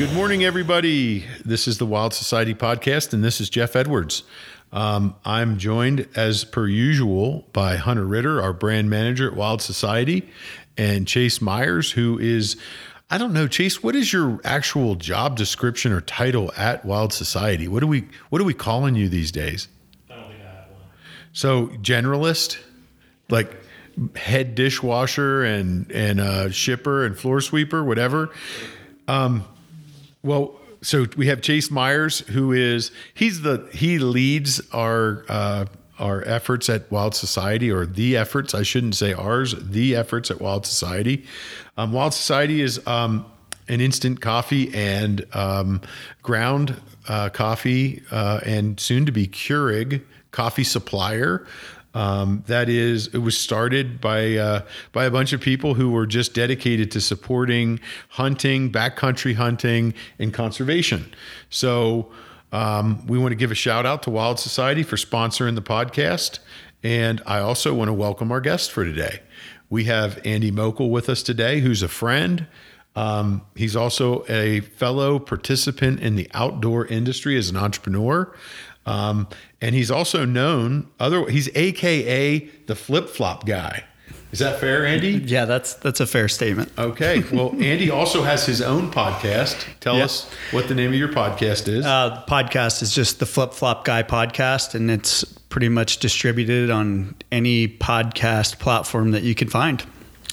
Good morning, everybody. This is the Wild Society podcast, and this is Jeff Edwards. Um, I'm joined, as per usual, by Hunter Ritter, our brand manager at Wild Society, and Chase Myers, who is, I don't know, Chase. What is your actual job description or title at Wild Society? What do we What are we calling you these days? I don't think I have one. So generalist, like head dishwasher and and uh, shipper and floor sweeper, whatever. Um, well, so we have Chase Myers, who is he's the he leads our uh, our efforts at Wild Society, or the efforts I shouldn't say ours, the efforts at Wild Society. Um, Wild Society is um, an instant coffee and um, ground uh, coffee, uh, and soon to be Keurig coffee supplier. Um, that is, it was started by uh, by a bunch of people who were just dedicated to supporting hunting, backcountry hunting, and conservation. So um, we want to give a shout out to Wild Society for sponsoring the podcast, and I also want to welcome our guest for today. We have Andy Moeckel with us today, who's a friend. Um, he's also a fellow participant in the outdoor industry as an entrepreneur. Um, and he's also known other he's AKA the flip flop guy. Is that fair, Andy? Yeah, that's that's a fair statement. Okay. Well, Andy also has his own podcast. Tell Yep. us what the name of your podcast is. Uh, the podcast is just the Flip Flop Guy podcast, and it's pretty much distributed on any podcast platform that you can find.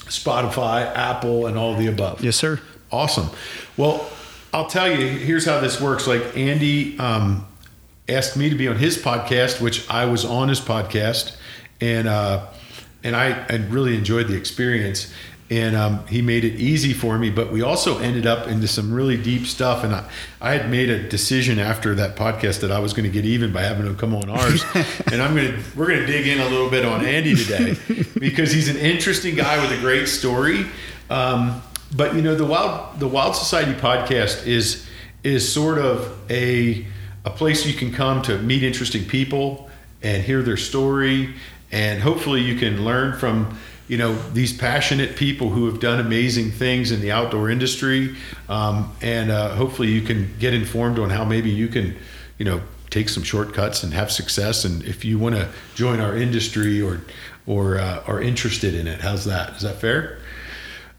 Spotify, Apple, and all the above. Yes, sir. Awesome. Well, I'll tell you, here's how this works. Like Andy um, asked me to be on his podcast, which I was on his podcast, and uh, and I, I really enjoyed the experience. And um, he made it easy for me, but we also ended up into some really deep stuff. And I, I had made a decision after that podcast that I was going to get even by having him come on ours. and I'm going to we're going to dig in a little bit on Andy today because he's an interesting guy with a great story. Um, but you know the wild the Wild Society podcast is is sort of a a place you can come to meet interesting people and hear their story and hopefully you can learn from you know these passionate people who have done amazing things in the outdoor industry um, and uh, hopefully you can get informed on how maybe you can you know take some shortcuts and have success and if you want to join our industry or or uh, are interested in it how's that is that fair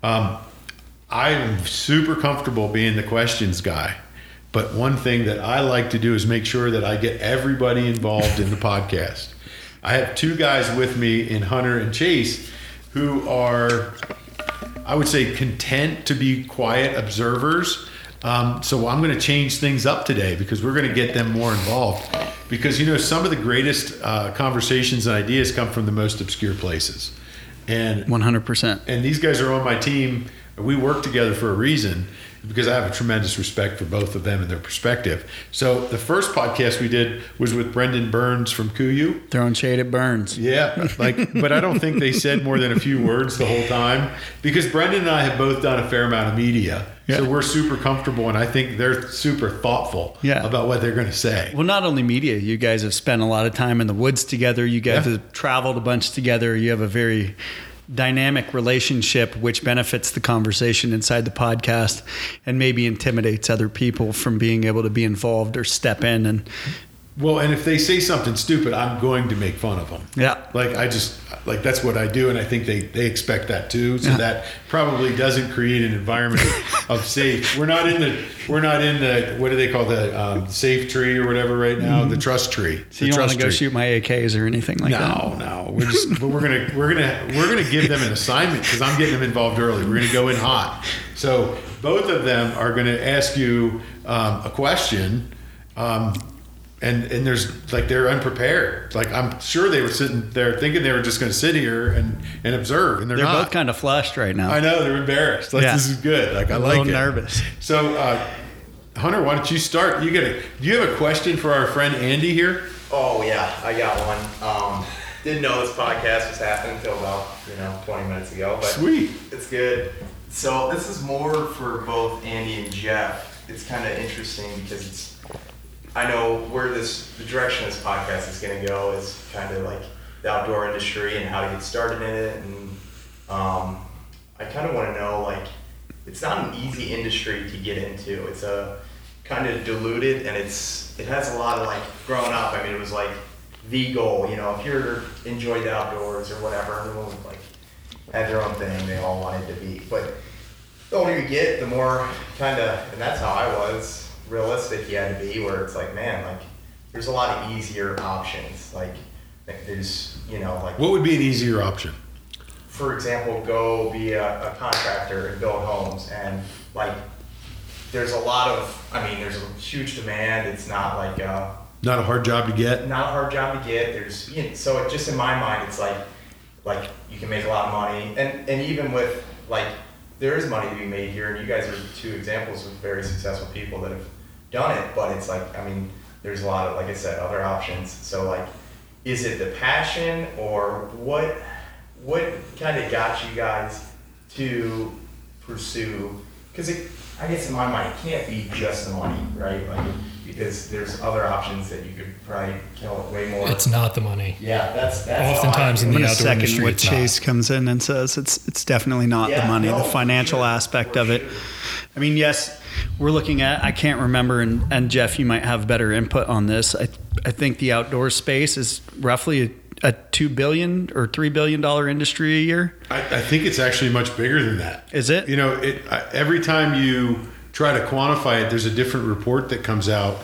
um, I'm super comfortable being the questions guy. But one thing that I like to do is make sure that I get everybody involved in the podcast. I have two guys with me in Hunter and Chase who are, I would say, content to be quiet observers. Um, so I'm going to change things up today because we're going to get them more involved. Because, you know, some of the greatest uh, conversations and ideas come from the most obscure places. And 100%. and these guys are on my team. We work together for a reason because I have a tremendous respect for both of them and their perspective. So the first podcast we did was with Brendan Burns from KUIU. Throwing shade at Burns. Yeah, like, but I don't think they said more than a few words the whole time because Brendan and I have both done a fair amount of media, so we're super comfortable, and I think they're super thoughtful Yeah. about what they're going to say. Well, not only media, you guys have spent a lot of time in the woods together. You guys Yeah. have traveled a bunch together. You have a very dynamic relationship, which benefits the conversation inside the podcast and maybe intimidates other people from being able to be involved or step in. And Well, and if they say something stupid, I'm going to make fun of them. yeah, Like I just like that's what I do, and I think they they expect that too. So Yeah. that probably doesn't create an environment of safe. We're not in the we're not in the what do they call the um, safe tree or whatever right now? The trust tree. so you don't want to go shoot my AKs or anything like that. No, no. We're just but we're gonna we're gonna we're gonna give them an assignment because I'm getting them involved early. We're gonna go in hot. So both of them are gonna ask you um, a question. Um, and, and there's like they're unprepared. Like I'm sure they were sitting there thinking they were just going to sit here and, and observe, and they're, They're not. both kind of flushed right now. I know they're embarrassed. Like Yeah. this is good. Like I a like little it. nervous. So uh, Hunter, why don't you start? You get a. Do you have a question for our friend Andy here? Oh yeah, I got one. Um, didn't know this podcast was happening until about you know 20 minutes ago, but Sweet. it's good. So this is more for both Andy and Jeff. It's kind of interesting because it's I know where this the direction this podcast is going to go is kind of like the outdoor industry and how to get started in it, and um, I kind of want to know like it's not an easy industry to get into. It's a kind of diluted, and it's it has a lot of like growing up. I mean, it was like the goal. You know, if you're enjoyed the outdoors or whatever, everyone like had their own thing they all wanted to be. But the older you get, the more kind of, and that's how I was realistic you had to be. Where it's like, man, like there's a lot of easier options. Like there's, you know, like What would be an easier option? for example, go be a, a contractor and build homes and like there's a lot of I mean there's a huge demand. It's not like uh Not a hard job to get. not a hard job to get. There's you know, so it just in my mind it's like like you can make a lot of money and and even with like there is money to be made here and you guys are two examples of very successful people that have done it but it's like I mean there's a lot of like I said other options so like is it the passion or what what kind of got you guys to pursue because it I guess in my mind it can't be just the money right like because there's other options that you could probably kill it way more It's not the money. yeah that's that's how I Oftentimes feel. in In the a outdoor second, industry, what it's not. Chase comes in and says it's it's definitely not Yeah, the money, no, the financial sure, aspect for of it. sure. I mean, yes, we're looking at. I can't remember, and, and Jeff, you might have better input on this. I I think the outdoor space is roughly a, a two billion or three billion dollar industry a year. I, I think it's actually much bigger than that. Is it? You know, it I, every time you try to quantify it, there's a different report that comes out.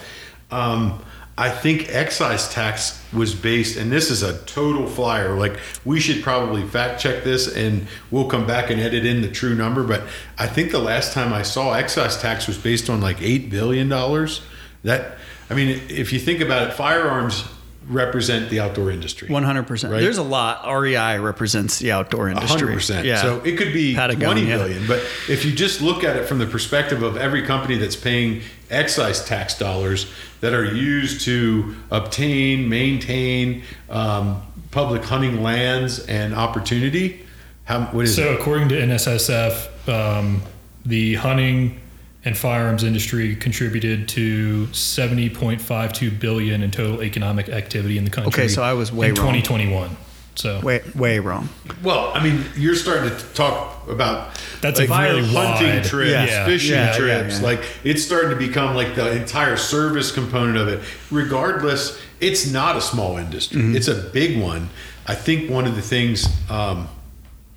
Um, I think excise tax was based, and this is a total flyer. Like we should probably fact check this, and we'll come back and edit in the true number. But I think the last time I saw excise tax was based on like eight billion dollars. That I mean, if you think about it, firearms represent the outdoor industry. One hundred percent. Right. There's a lot. REI represents the outdoor industry. hundred percent. Yeah. So it could be Patagonia. twenty billion, but if you just look at it from the perspective of every company that's paying excise tax dollars that are used to obtain, maintain um, public hunting lands and opportunity, how what is So, it? according to NSSF, um, the hunting and firearms industry contributed to 70.52 billion in total economic activity in the country. Okay, so I was way in wrong. 2021. So way way wrong. Well, I mean, you're starting to talk about That's a like really hunting wide- trips, Yeah. fishing Yeah, yeah, trips. yeah. Like it's starting to become like the entire service component of it. Regardless, it's not a small industry; Mm-hmm. it's a big one. I think one of the things um,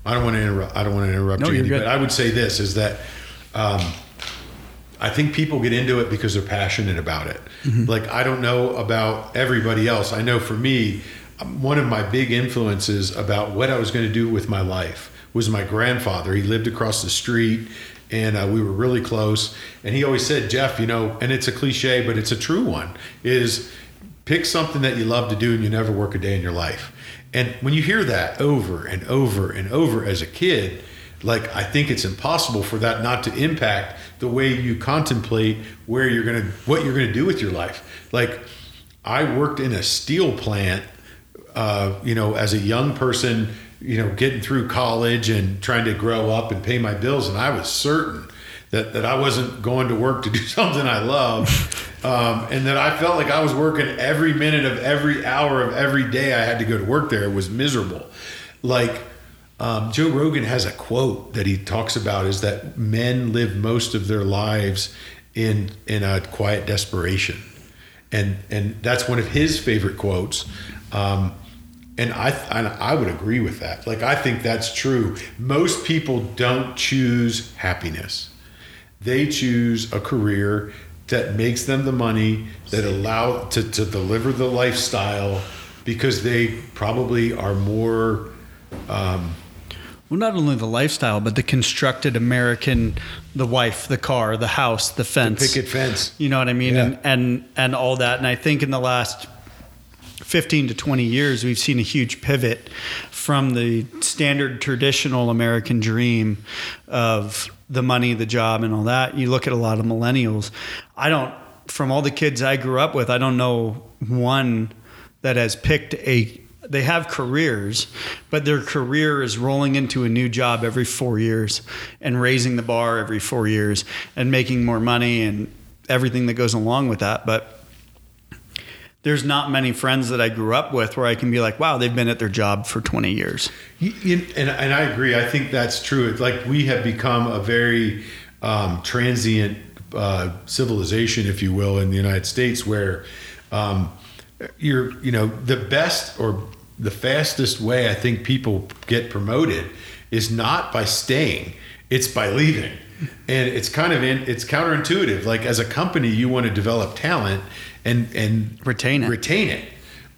I don't want to interrupt. I don't want to interrupt No, you, you're Andy, good. but I would say this is that. Um, I think people get into it because they're passionate about it. Mm-hmm. Like I don't know about everybody else. I know for me, one of my big influences about what I was going to do with my life was my grandfather. He lived across the street, and uh, we were really close. And he always said, "Jeff, you know," and it's a cliche, but it's a true one. Is pick something that you love to do, and you never work a day in your life. And when you hear that over and over and over as a kid, like I think it's impossible for that not to impact the way you contemplate where you're gonna what you're gonna do with your life. Like I worked in a steel plant, uh, you know, as a young person, you know, getting through college and trying to grow up and pay my bills, and I was certain that, that I wasn't going to work to do something I love, um, and that I felt like I was working every minute of every hour of every day I had to go to work there. It was miserable. Like um, Joe Rogan has a quote that he talks about is that men live most of their lives in in a quiet desperation, and and that's one of his favorite quotes. Um, and I and I would agree with that. Like I think that's true. Most people don't choose happiness; they choose a career that makes them the money that allow to, to deliver the lifestyle because they probably are more um, Well, not only the lifestyle, but the constructed American, the wife, the car, the house, the fence. picket fence. You know what I mean? Yeah. And, and and all that. And I think in the last 15 to 20 years, we've seen a huge pivot from the standard traditional American dream of the money, the job, and all that. You look at a lot of millennials. I don't, from all the kids I grew up with, I don't know one that has picked a they have careers, but their career is rolling into a new job every four years and raising the bar every four years and making more money and everything that goes along with that. But there's not many friends that I grew up with where I can be like, wow, they've been at their job for 20 years. And, and I agree. I think that's true. It's like we have become a very um, transient uh, civilization, if you will, in the United States, where um, you're, you know, the best or the fastest way I think people get promoted is not by staying; it's by leaving. And it's kind of in, it's counterintuitive. Like as a company, you want to develop talent and and Retain it. retain it.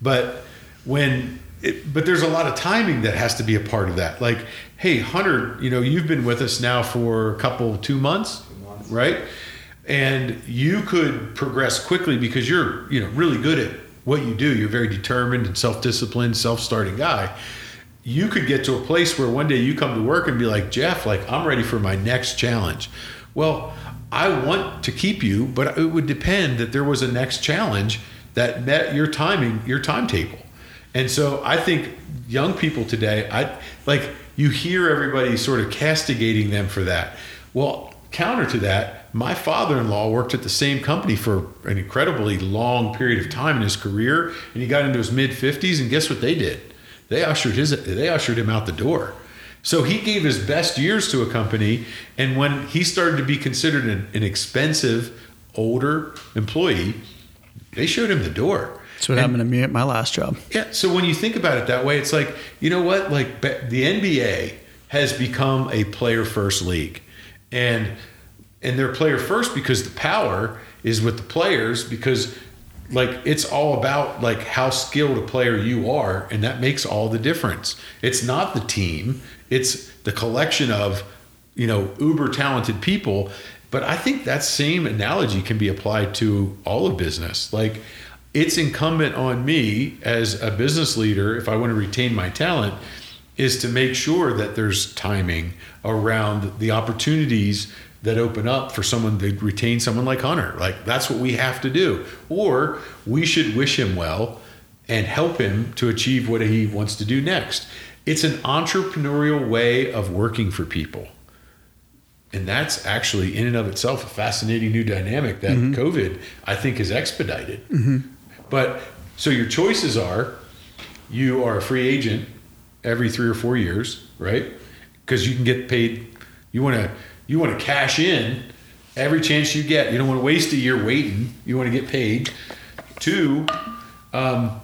But when it, but there's a lot of timing that has to be a part of that. Like, hey, Hunter, you know, you've been with us now for a couple two months, months. right? And you could progress quickly because you're, you know, really good at what you do. You're very determined and self-disciplined, self-starting guy. You could get to a place where one day you come to work and be like, Jeff, like I'm ready for my next challenge. Well, I want to keep you, but it would depend that there was a next challenge that met your timing, your timetable. And so I think young people today, I like you hear everybody sort of castigating them for that. Well, counter to that, my father-in-law worked at the same company for an incredibly long period of time in his career, and he got into his mid 50s, and guess what they did? They ushered his they ushered him out the door. So he gave his best years to a company, and when he started to be considered an, an expensive, older employee, they showed him the door. That's what And- happened to me at my last job. yeah. So when you think about it that way, it's like you know what? Like the NBA has become a player first league, and and they're player first because the power is with the players because like it's all about like how skilled a player you are and that makes all the difference. It's not the team. It's the collection of you know uber talented people. But i think that same analogy can be applied to all of business. Like it's incumbent on me as a business leader if i want to retain my talent is to make sure that there's timing around the opportunities that open up for someone to retain someone like Hunter. Like that's what we have to do. Or we should wish him well and help him to achieve what he wants to do next. It's an entrepreneurial way of working for people. And that's actually in and of itself a fascinating new dynamic that mm-hmm. COVID I think has expedited. Mm-hmm. But so your choices are you are a free agent every three or four years, right? Because you can get paid. You want to you want to cash in every chance you get. You don't want to waste a year waiting. You want to get paid. Two, um,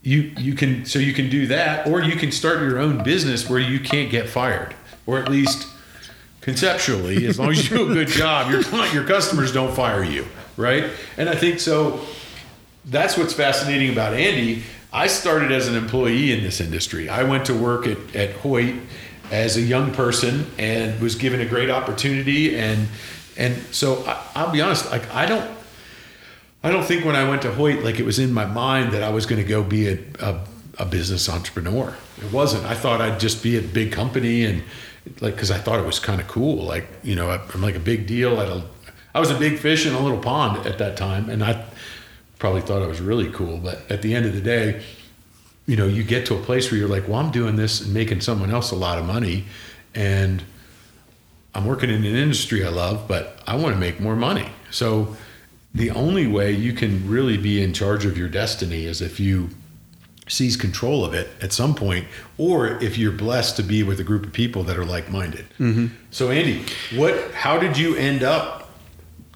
you you can so you can do that, or you can start your own business where you can't get fired, or at least conceptually, as long as you do a good job, your your customers don't fire you, right? And I think so that's what's fascinating about Andy. I started as an employee in this industry. I went to work at, at Hoyt as a young person and was given a great opportunity. And and so I, I'll be honest, like I don't I don't think when I went to Hoyt, like it was in my mind that I was going to go be a, a, a business entrepreneur. It wasn't. I thought I'd just be a big company and like because I thought it was kind of cool. Like you know, I'm like a big deal at a. I was a big fish in a little pond at that time, and I probably thought I was really cool. But at the end of the day, you know, you get to a place where you're like, well, I'm doing this and making someone else a lot of money, and I'm working in an industry I love, but I want to make more money. So the only way you can really be in charge of your destiny is if you seize control of it at some point, or if you're blessed to be with a group of people that are like-minded. Mm-hmm. So, Andy, what? How did you end up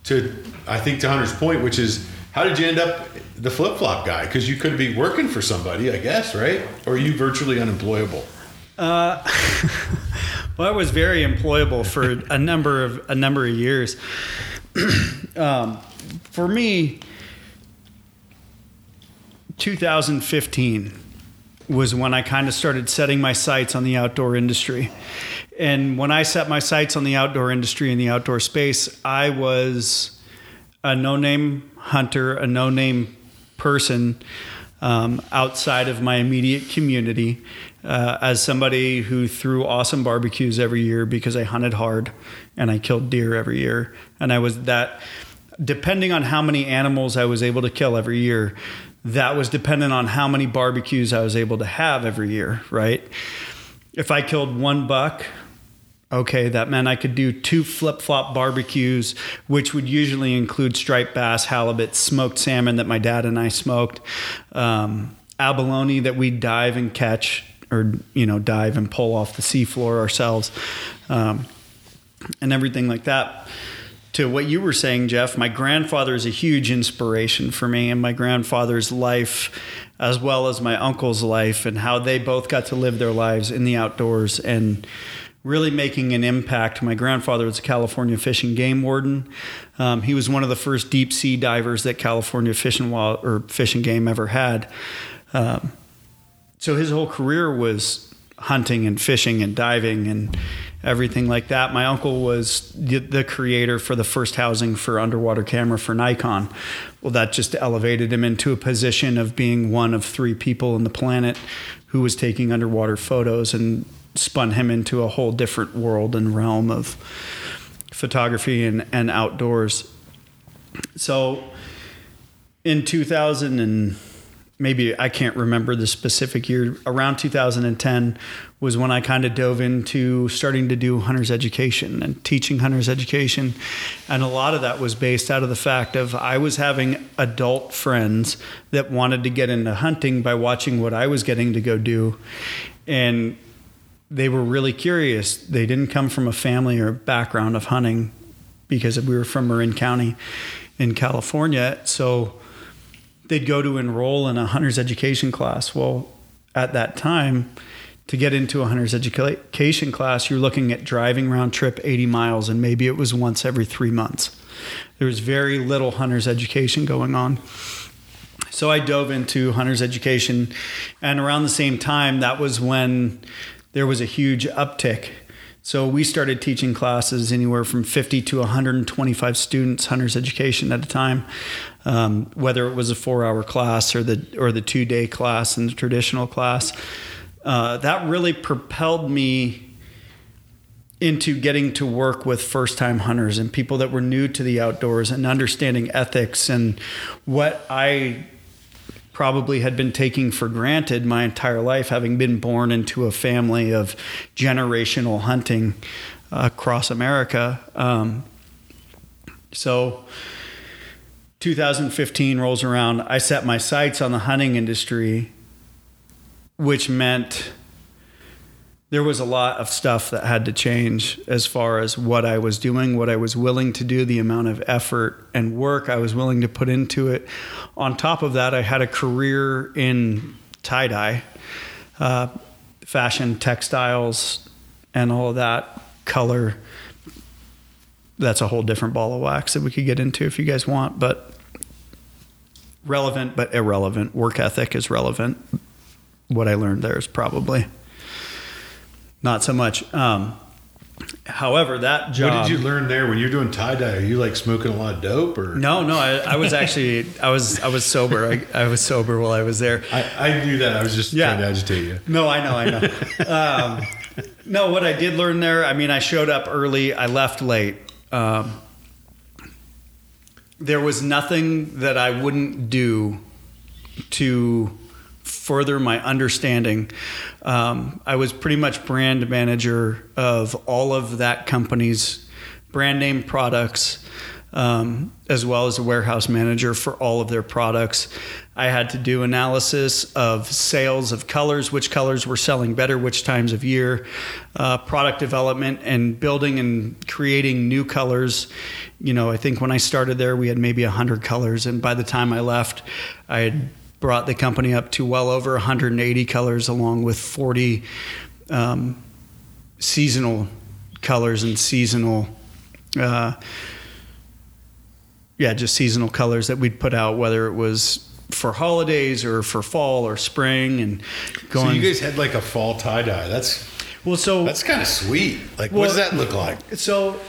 to? I think to Hunter's point, which is, how did you end up the flip-flop guy? Because you could be working for somebody, I guess, right? Or are you virtually unemployable? Well, I was very employable for a number of a number of years. um, for me, 2015 was when I kind of started setting my sights on the outdoor industry. And when I set my sights on the outdoor industry and the outdoor space, I was a no-name hunter, a no-name person um, outside of my immediate community. Uh, as somebody who threw awesome barbecues every year because I hunted hard and I killed deer every year, and I was that. Depending on how many animals I was able to kill every year, that was dependent on how many barbecues I was able to have every year, right? If I killed one buck, okay, that meant I could do two flip flop barbecues, which would usually include striped bass, halibut, smoked salmon that my dad and I smoked, um, abalone that we dive and catch, or you know, dive and pull off the seafloor ourselves. Um, and everything like that. To what you were saying, Jeff, my grandfather is a huge inspiration for me, and my grandfather's life, as well as my uncle's life, and how they both got to live their lives in the outdoors and really making an impact. My grandfather was a California Fish and Game Warden. Um, he was one of the first deep sea divers that California Fish and Wild or Fish and Game ever had. Um, so his whole career was hunting and fishing and diving and everything like that. My uncle was the creator for the first housing for underwater camera for Nikon. Well, that just elevated him into a position of being one of three people on the planet who was taking underwater photos and spun him into a whole different world and realm of photography and, and outdoors. So in 2000 and maybe I can't remember the specific year, around 2010 was when I kind of dove into starting to do hunter's education and teaching hunter's education. And a lot of that was based out of the fact of I was having adult friends that wanted to get into hunting by watching what I was getting to go do. And they were really curious. They didn't come from a family or background of hunting because we were from Marin County in California. So they'd go to enroll in a hunter's education class. Well, at that time, to get into a hunter's education class, you're looking at driving round trip 80 miles, and maybe it was once every three months. There was very little hunter's education going on. So I dove into hunter's education, and around the same time, that was when there was a huge uptick. So we started teaching classes anywhere from 50 to 125 students, hunters education at a time, um, whether it was a four-hour class or the or the two-day class and the traditional class. Uh, that really propelled me into getting to work with first-time hunters and people that were new to the outdoors and understanding ethics and what I probably had been taking for granted my entire life, having been born into a family of generational hunting uh, across America. Um, so, 2015 rolls around. I set my sights on the hunting industry, which meant there was a lot of stuff that had to change as far as what I was doing, what I was willing to do, the amount of effort and work I was willing to put into it. On top of that, I had a career in tie dye, uh, fashion, textiles, and all of that color. That's a whole different ball of wax that we could get into if you guys want, but relevant but irrelevant. Work ethic is relevant. What I learned there is probably not so much. Um, however, that job. What did you learn there when you're doing tie dye? Are you like smoking a lot of dope or? No, no. I, I was actually I was I was sober. I, I, was sober while I was there. I, I knew that. I was just yeah. trying to agitate you. No, I know, I know. um, no, what I did learn there. I mean, I showed up early. I left late. Um, there was nothing that I wouldn't do to further my understanding. Um, I was pretty much brand manager of all of that company's brand name products, um, as well as a warehouse manager for all of their products. I had to do analysis of sales of colors, which colors were selling better, which times of year, uh, product development, and building and creating new colors. You know, I think when I started there, we had maybe 100 colors, and by the time I left, I had brought the company up to well over 180 colors, along with 40 um, seasonal colors and seasonal. Uh, yeah, just seasonal colors that we'd put out, whether it was for holidays or for fall or spring, and going. So you guys had like a fall tie dye. That's well, so that's kind of sweet. Like, well, what does that look like? So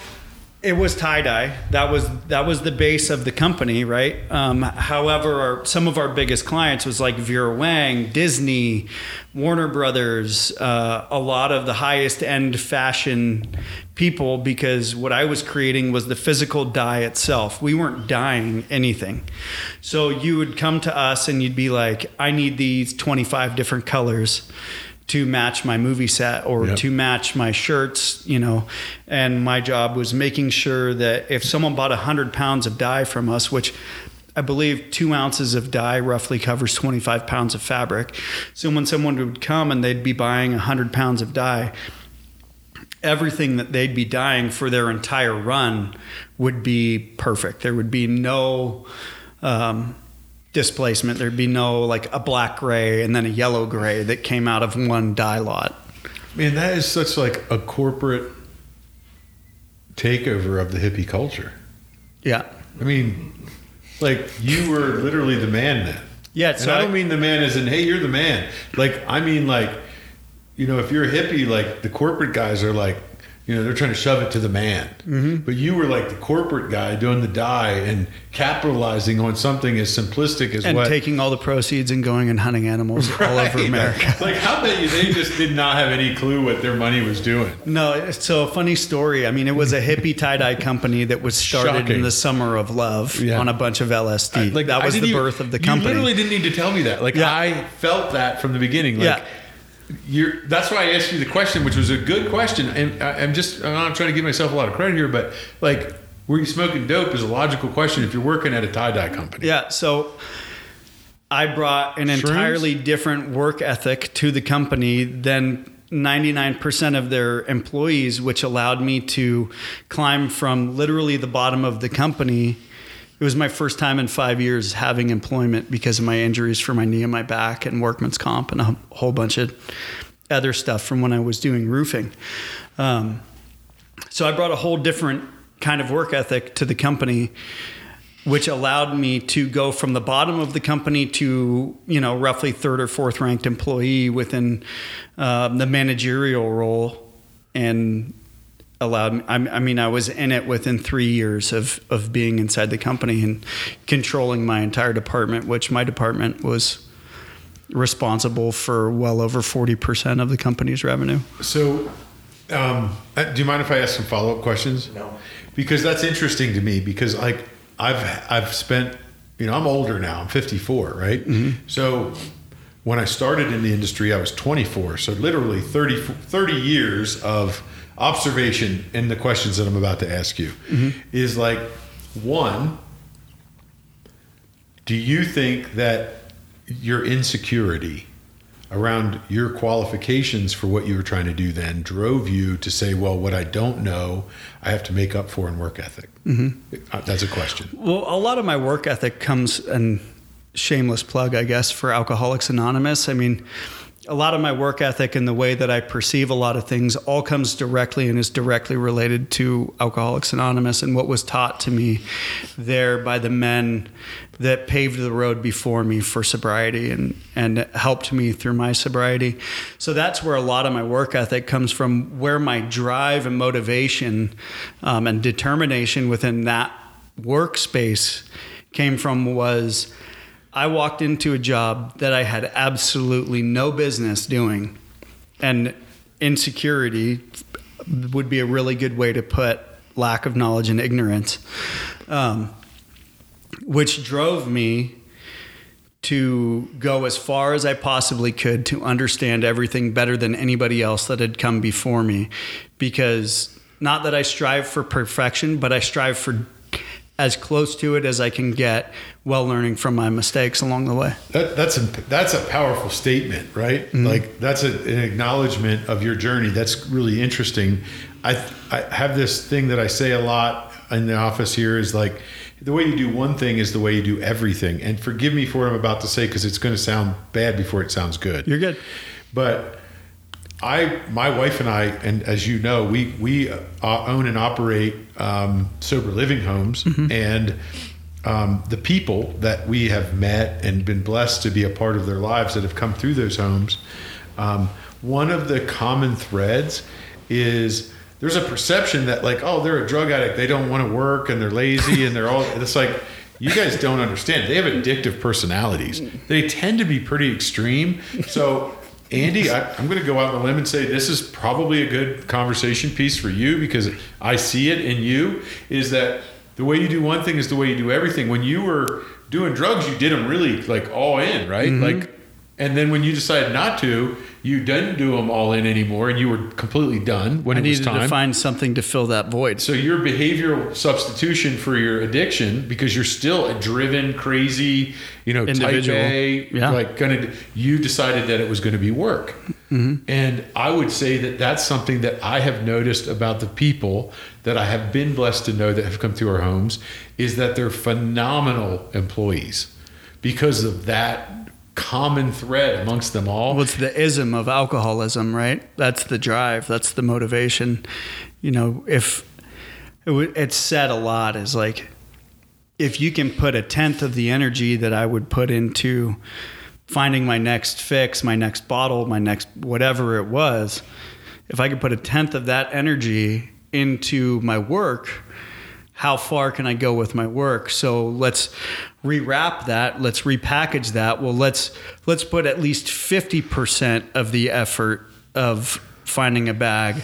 it was tie dye. That was that was the base of the company, right? Um, however, our, some of our biggest clients was like Vera Wang, Disney, Warner Brothers, uh, a lot of the highest end fashion people. Because what I was creating was the physical dye itself. We weren't dyeing anything. So you would come to us and you'd be like, "I need these twenty five different colors." To match my movie set or yep. to match my shirts, you know. And my job was making sure that if someone bought 100 pounds of dye from us, which I believe two ounces of dye roughly covers 25 pounds of fabric. So when someone would come and they'd be buying 100 pounds of dye, everything that they'd be dyeing for their entire run would be perfect. There would be no um, displacement. There'd be no like a black gray and then a yellow gray that came out of one dye lot. Man, that is such like a corporate takeover of the hippie culture. Yeah. I mean, like you were literally the man then. Yeah. And So I I, don't mean the man as in, hey, you're the man. Like, I mean, like, you know, if you're a hippie, like the corporate guys are like, you know, they're trying to shove it to the man. Mm-hmm. But you were like the corporate guy doing the dye and capitalizing on something as simplistic as and what. taking all the proceeds and going and hunting animals all over Right. America. like, how you they just did not have any clue what their money was doing? No, so funny story. I mean, it was a hippie tie dye company that was started Shocking. in the summer of love Yeah. on a bunch of LSD. Like that was the even- birth of the company You literally didn't need to tell me that. Like Yeah. I felt that from the beginning. Like Yeah. You're. That's why I asked you the question, which was a good question. And I, I'm just. I'm not trying to give myself a lot of credit here, but like, were you smoking dope is a logical question if you're working at a tie dye company. Yeah, so I brought an Shrooms? entirely different work ethic to the company than 99% of their employees, which allowed me to climb from literally the bottom of the company. It was my first time in five years having employment because of my injuries for my knee and my back and workman's comp and a whole bunch of other stuff from when I was doing roofing. Um, so I brought a whole different kind of work ethic to the company, which allowed me to go from the bottom of the company to you know roughly third or fourth ranked employee within um, the managerial role, and allowed me, I, I mean I was in it within three years of of being inside the company and controlling my entire department, which my department was responsible for well over 40% of the company's revenue. So, um, uh, do you mind if I ask some follow up questions? No. Because that's interesting to me. Because like I've I've spent, you know, I'm older now. I'm 54, right? So when I started in the industry, I was 24. So literally 30 30 years of observation in the questions that I'm about to ask you is like one. Do you think that your insecurity around your qualifications for what you were trying to do then drove you to say, well, what I don't know, I have to make up for in work ethic? Mm-hmm. That's a question. Well, a lot of my work ethic comes, and shameless plug, I guess, for Alcoholics Anonymous. I mean, a lot of my work ethic and the way that I perceive a lot of things all comes directly and is directly related to Alcoholics Anonymous and what was taught to me there by the men that paved the road before me for sobriety and, and helped me through my sobriety. So that's where a lot of my work ethic comes from, where my drive and motivation um, and determination within that workspace came from was I walked into a job that I had absolutely no business doing. And insecurity would be a really good way to put lack of knowledge and ignorance, um, which drove me to go as far as I possibly could to understand everything better than anybody else that had come before me. Because not that I strive for perfection, but I strive for as close to it as I can get while learning from my mistakes along the way. That, that's a that's a powerful statement, right? Mm-hmm. Like that's a, an acknowledgement of your journey. That's really interesting. I I have this thing that I say a lot in the office here is like the way you do one thing is the way you do everything. And forgive me for what I'm about to say because it's going to sound bad before it sounds good. You're good. But I, my wife and I, and as you know, we we uh, own and operate um, sober living homes, and um, the people that we have met and been blessed to be a part of their lives that have come through those homes. Um, one of the common threads is there's a perception that like, oh, they're a drug addict, they don't want to work, and they're lazy, and they're all. It's like you guys don't understand. They have addictive personalities. They tend to be pretty extreme. So. Andy, I, I'm going to go out on a limb and say this is probably a good conversation piece for you because I see it in you. Is that the way you do one thing is the way you do everything. When you were doing drugs, you did them really like all in, right? Mm-hmm. Like, And then when you decided not to, you didn't do them all in anymore, and you were completely done when I it was needed time. to find something to fill that void. So your behavioral substitution for your addiction, because you're still a driven, crazy, you know, Individual. type A, Yeah. like gonna, you decided that it was going to be work. Mm-hmm. And I would say that that's something that I have noticed about the people that I have been blessed to know that have come through our homes is that they're phenomenal employees because of that common thread amongst them all. What's the ism of alcoholism, right? That's the drive. That's the motivation. You know, if it w- it's said a lot is like, if you can put a tenth of the energy that I would put into finding my next fix, my next bottle, my next whatever it was, if I could put a tenth of that energy into my work, how far can I go with my work? So let's rewrap that. Let's repackage that. Well, let's let's put at least fifty percent of the effort of finding a bag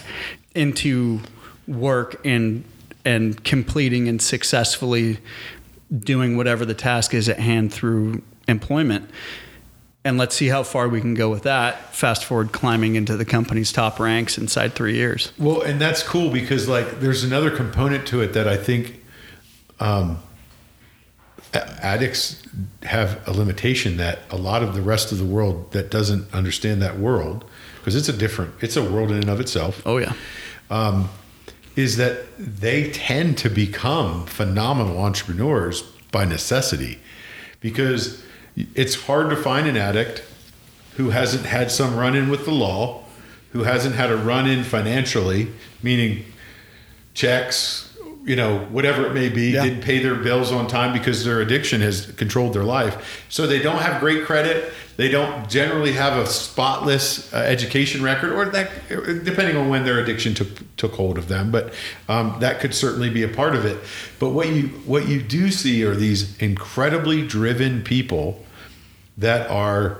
into work and and completing and successfully doing whatever the task is at hand through employment. And let's see how far we can go with that. Fast forward climbing into the company's top ranks inside three years. Well, and that's cool because like there's another component to it that I think um, addicts have a limitation that a lot of the rest of the world that doesn't understand that world because it's a different it's a world in and of itself Oh yeah. um, is that they tend to become phenomenal entrepreneurs by necessity because it's hard to find an addict who hasn't had some run in with the law, who hasn't had a run in financially, meaning checks, you know, whatever it may be, Yeah. didn't pay their bills on time because their addiction has controlled their life. So they don't have great credit. They don't generally have a spotless uh, education record, or that, depending on when their addiction took took hold of them. But um, that could certainly be a part of it. But what you what you do see are these incredibly driven people that are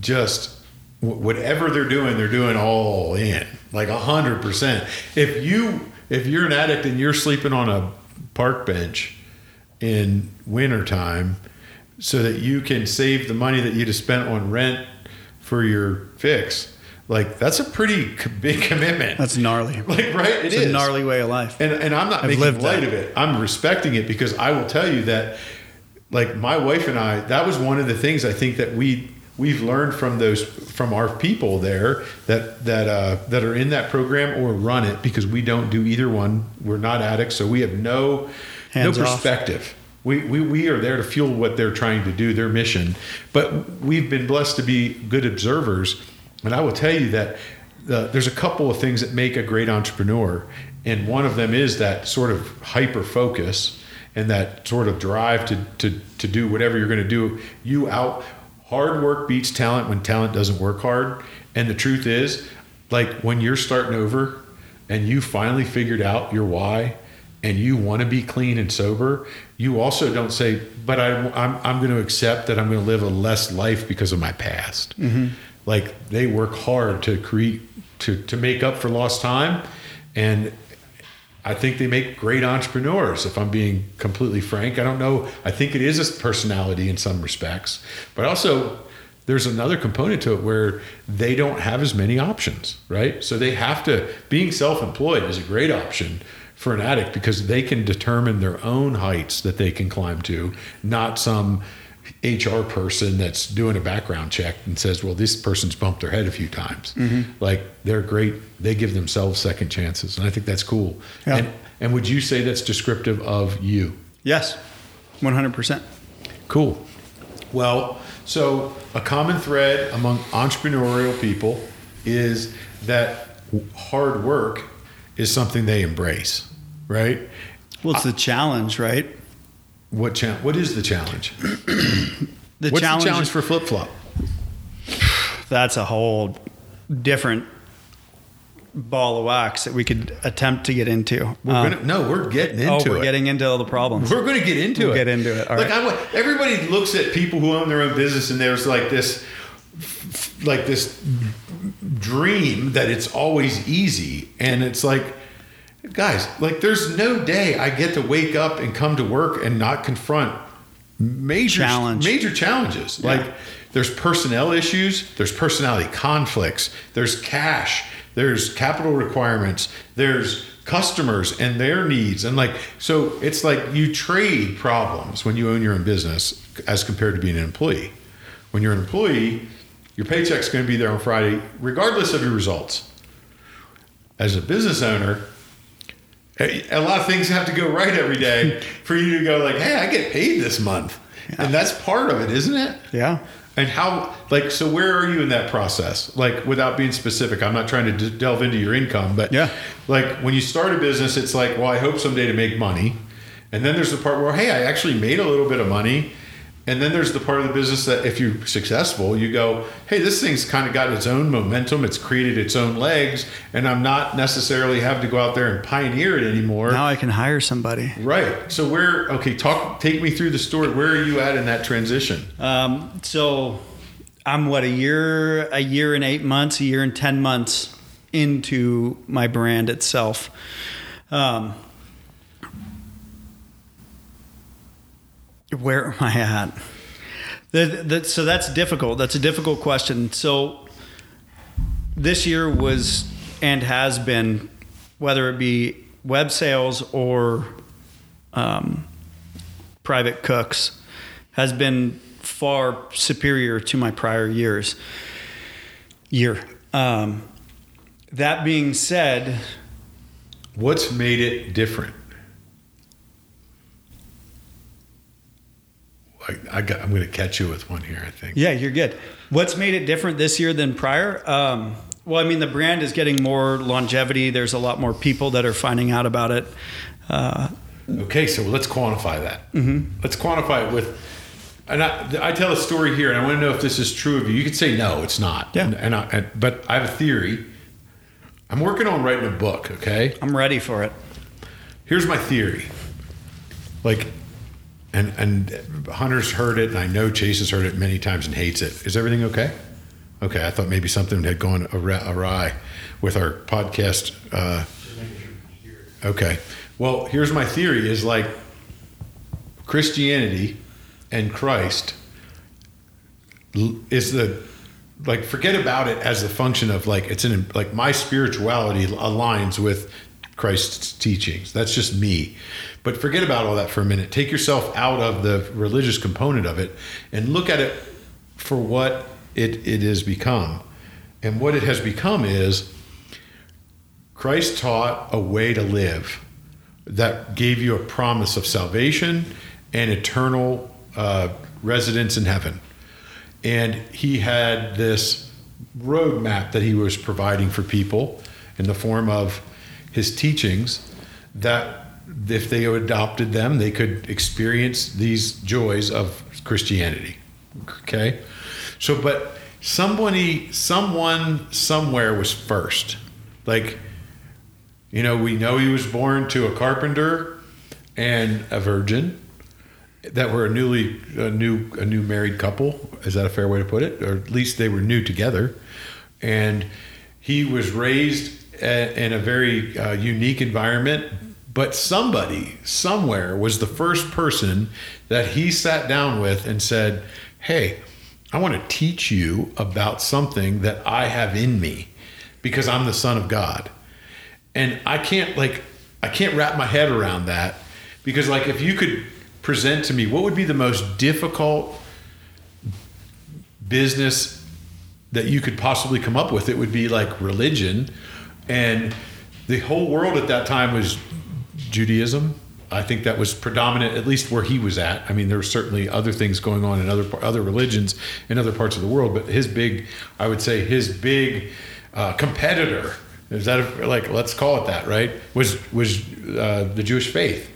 just whatever they're doing, they're doing all in, like a hundred percent. If you if you're an addict and you're sleeping on a park bench in wintertime so that you can save the money that you'd have spent on rent for your fix, like that's a pretty big commitment. That's gnarly. like right, it it's is a gnarly way of life. and, and I'm not I've making light that. of it. I'm respecting it because I will tell you that, like my wife and I, that was one of the things I think that we we've learned from those from our people there that that uh, that are in that program or run it because we don't do either one. We're not addicts, so we have no Hands no off. perspective. We, we, we are there to fuel what they're trying to do, their mission. But we've been blessed to be good observers. And I will tell you that uh, there's a couple of things that make a great entrepreneur. And one of them is that sort of hyper focus and that sort of drive to, to, to do whatever you're going to do. You out, hard work beats talent when talent doesn't work hard. And the truth is, like when you're starting over and you finally figured out your why and you want to be clean and sober, you also don't say, but I, I'm, I'm going to accept that I'm going to live a less life because of my past. Mm-hmm. Like they work hard to create, to, to make up for lost time. And I think they make great entrepreneurs, if I'm being completely frank. I don't know. I think it is a personality in some respects, but also there's another component to it where they don't have as many options, right? So they have to, being self employed is a great option for an addict because they can determine their own heights that they can climb to, not some HR person that's doing a background check and says, well, this person's bumped their head a few times. Mm-hmm. Like they're great. They give themselves second chances. And I think that's cool. Yeah. And, and would you say that's descriptive of you? yes, 100%. Cool. Well, so a common thread among entrepreneurial people is that hard work is something they embrace, right? Well, it's the challenge, right? What cha- What is the challenge? The What's challenge, the challenge for flip flop? that's a whole different ball of wax that we could attempt to get into. We're Um, gonna, no, we're getting into it. oh, we're it. getting into all the problems. We're going to get into We'll it. get into it. All like right. I, everybody looks at people who own their own business, and there's like this, like this dream that it's always easy, and it's like, guys, like there's no day I get to wake up and come to work and not confront major Challenge. major challenges. Yeah. Like there's personnel issues, there's personality conflicts, there's cash, there's capital requirements, there's customers and their needs and like so it's like you trade problems when you own your own business as compared to being an employee. When you're an employee, your paycheck's going to be there on Friday regardless of your results. As a business owner, a lot of things have to go right every day for you to go like, "Hey, I get paid this month," and that's part of it, isn't it? Yeah. And how, like, so where are you in that process? Like, without being specific, I'm not trying to d- delve into your income, but Yeah. like when you start a business, it's like, well, I hope someday to make money, and then there's the part where, hey, I actually made a little bit of money. And then there's the part of the business that if you're successful, you go, hey, this thing's kind of got its own momentum. It's created its own legs. And I'm not necessarily having to go out there and pioneer it anymore. Now I can hire somebody. Right. So where? Okay, talk. Take me through the story. Where are you at in that transition? Um, so I'm what a year, a year and eight months, a year and ten months into my brand itself. Um, where am I at? So that's difficult. That's a difficult question. So this year was and has been, whether it be web sales or um, private cooks, has been far superior to my prior years. Year. Um, that being said, What's made it different? I, I got, I'm going to catch you with one here. I think. Yeah, you're good. What's made it different this year than prior? Um, well, I mean, the brand is getting more longevity. There's a lot more people that are finding out about it. Uh, Okay, so let's quantify that. Mm-hmm. Let's quantify it with. And I, I tell a story here, and I want to know if this is true of you. You could say no, it's not. Yeah. And, and I, and, but I have a theory. I'm working on writing a book. Okay. I'm ready for it. here's my theory like and and hunter's heard it and i know chase has heard it many times and hates it is everything okay okay i thought maybe something had gone awry with our podcast uh, okay well here's my theory is like christianity and christ is the like forget about it as a function of like it's an like my spirituality aligns with Christ's teachings. That's just me. But forget about all that for a minute. Take yourself out of the religious component of it and look at it for what it, it has become. And what it has become is Christ taught a way to live that gave you a promise of salvation and eternal uh, residence in heaven. And he had this roadmap that he was providing for people in the form of his teachings that if they adopted them, they could experience these joys of Christianity. Okay? So, but somebody, someone, somewhere was first. Like, you know, we know he was born to a carpenter and a virgin that were a newly a new a new married couple. Is that a fair way to put it? Or at least they were new together. And he was raised a- in a very uh, unique environment. But somebody somewhere was the first person that he sat down with and said, "Hey, I want to teach you about something that I have in me because I'm the son of God." and I can't like I can't wrap my head around that because like if you could present to me what would be the most difficult business that you could possibly come up with it would be like religion and the whole world at that time was Judaism I think that was predominant at least where he was at. I mean there were certainly other things going on in other other religions in other parts of the world but his big I would say his big uh, competitor is that a, like let's call it that right was was uh, the Jewish faith.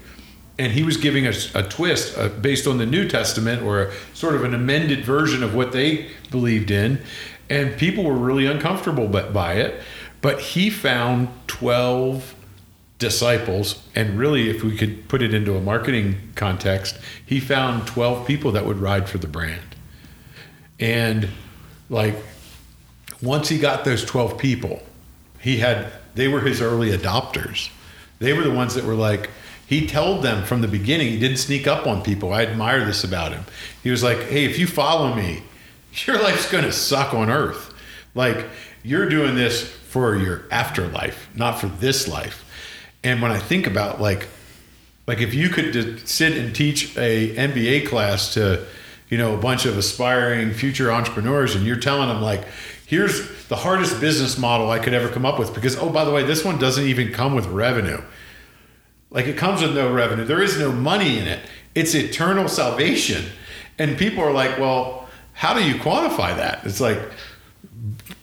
And he was giving us a twist uh, based on the New Testament or a, sort of an amended version of what they believed in. And people were really uncomfortable by, by it but he found 12 disciples and really if we could put it into a marketing context he found 12 people that would ride for the brand and like once he got those 12 people he had they were his early adopters they were the ones that were like he told them from the beginning he didn't sneak up on people. I admire this about him. He was like, "Hey, if you follow me, your life's going to suck on earth. Like you're doing this for your afterlife, not for this life." And when I think about like like if you could just sit and teach a MBA class to, you know, a bunch of aspiring future entrepreneurs and you're telling them like, here's the hardest business model I could ever come up with because oh by the way, this one doesn't even come with revenue. Like it comes with no revenue. There is no money in it. It's eternal salvation. And people are like, well, how do you quantify that? It's like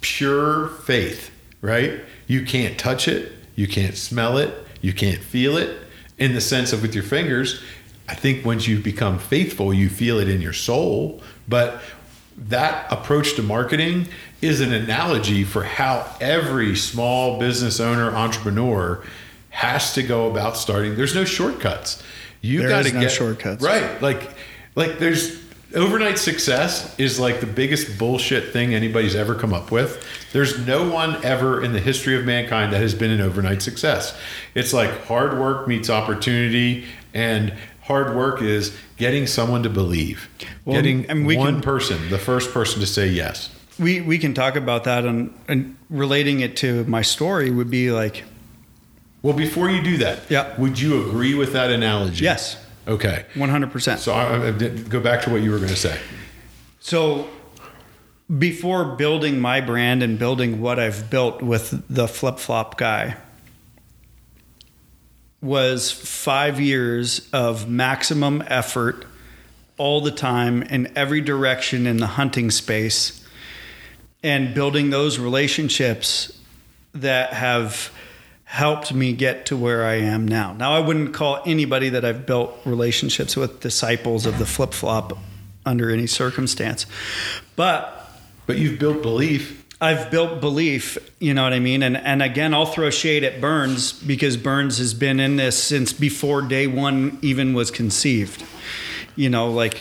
pure faith, right? You can't touch it, you can't smell it, you can't feel it in the sense of with your fingers. I think once you become faithful, you feel it in your soul. But that approach to marketing is an analogy for how every small business owner, entrepreneur has to go about starting. There's no shortcuts. You got to no get shortcuts. Right. Like like there's overnight success is like the biggest bullshit thing anybody's ever come up with. There's no one ever in the history of mankind that has been an overnight success. It's like hard work meets opportunity and hard work is getting someone to believe. Well, getting one can- person, the first person to say yes. we we can talk about that and, and relating it to my story would be like Well, before you do that, Yeah. would you agree with that analogy? yes Okay. 100% So I, I, go back to what you were going to say. so before building my brand and building what I've built with the flip flop guy was 5 years of maximum effort all the time in every direction in the hunting space and building those relationships that have helped me get to where I am now. Now, I wouldn't call anybody that I've built relationships with disciples of the flip flop under any circumstance. But But you've built belief. I've built belief, you know what I mean? And and again, I'll throw shade at Burns because Burns has been in this since before day 1 even was conceived. You know, like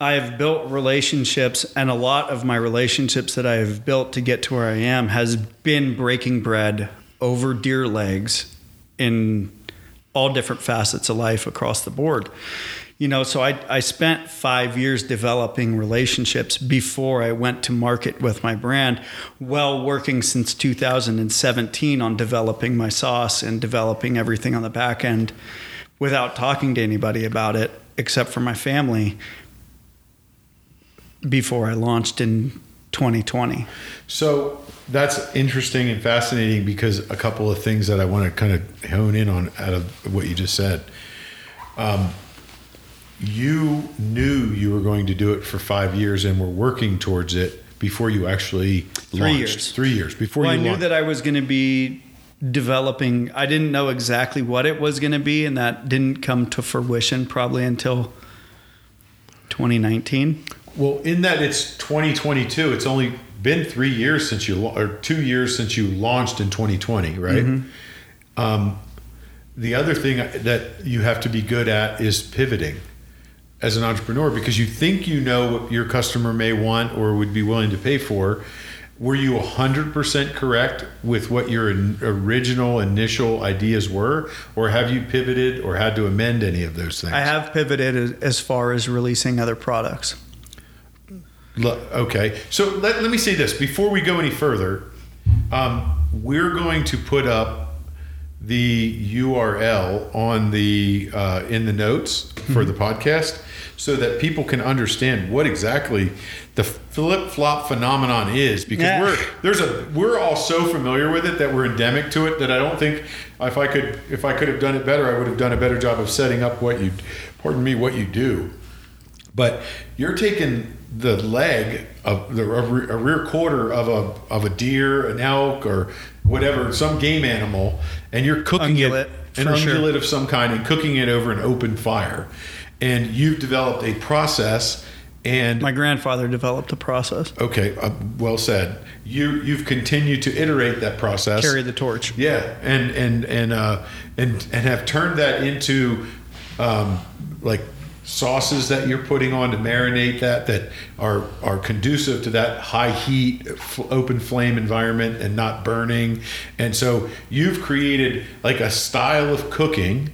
I've built relationships and a lot of my relationships that I've built to get to where I am has been breaking bread over deer legs in all different facets of life across the board. You know, so I, I spent five years developing relationships before I went to market with my brand, well working since 2017 on developing my sauce and developing everything on the back end without talking to anybody about it except for my family before I launched in 2020. So that's interesting and fascinating because a couple of things that I want to kind of hone in on out of what you just said. Um, you knew you were going to do it for five years and were working towards it before you actually Three launched. years. Three years before Well, I you knew launched. that I was going to be developing. I didn't know exactly what it was going to be, and that didn't come to fruition probably until 2019. Well, in that it's 2022, it's only been three years since you, or two years since you launched in 2020, right? Um, the other thing that you have to be good at is pivoting as an entrepreneur because you think you know what your customer may want or would be willing to pay for. Were you 100% correct with what your original initial ideas were, or have you pivoted or had to amend any of those things? I have pivoted as far as releasing other products. Okay, so let, let me say this before we go any further. Um, we're going to put up the URL on the uh, in the notes for the podcast so that people can understand what exactly the flip flop phenomenon is because Yeah. we're there's a we're all so familiar with it that we're endemic to it that I don't think if I could if I could have done it better I would have done a better job of setting up what you pardon me what you do but you're taking the leg of the a rear quarter of a of a deer, an elk, or whatever, some game animal, and you're cooking Ungulate, it an for sure. of some kind and cooking it over an open fire. And you've developed a process. And My grandfather developed a process. okay, uh, well said. You you've continued to iterate that process. Carry the torch. Yeah, and and and uh, and and have turned that into um, like sauces that you're putting on to marinate that that are are conducive to that high heat open flame environment and not burning. And so you've created like a style of cooking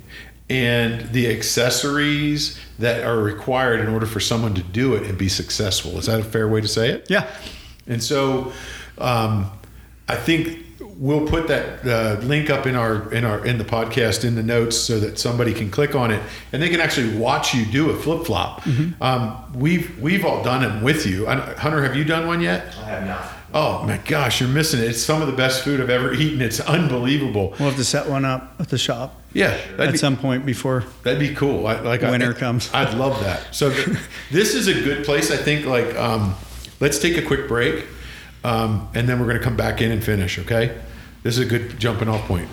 and the accessories that are required in order for someone to do it and be successful. Is that a fair way to say it? Yeah. and so um, I think we'll put that uh, link up in our in our in the podcast in the notes so that somebody can click on it and they can actually watch you do a flip flop. Um, we've we've all done them with you. Hunter, have you done one yet? I have not. Oh my gosh, you're missing it. It's some of the best food I've ever eaten. It's unbelievable. We'll have to set one up at the shop Yeah, at be, some point before. That'd be cool. I, like Winter I, comes. I'd love that. So th- this is a good place. I think. Like, um, let's take a quick break, um, and then we're going to come back in and finish. Okay. This is a good jumping off point.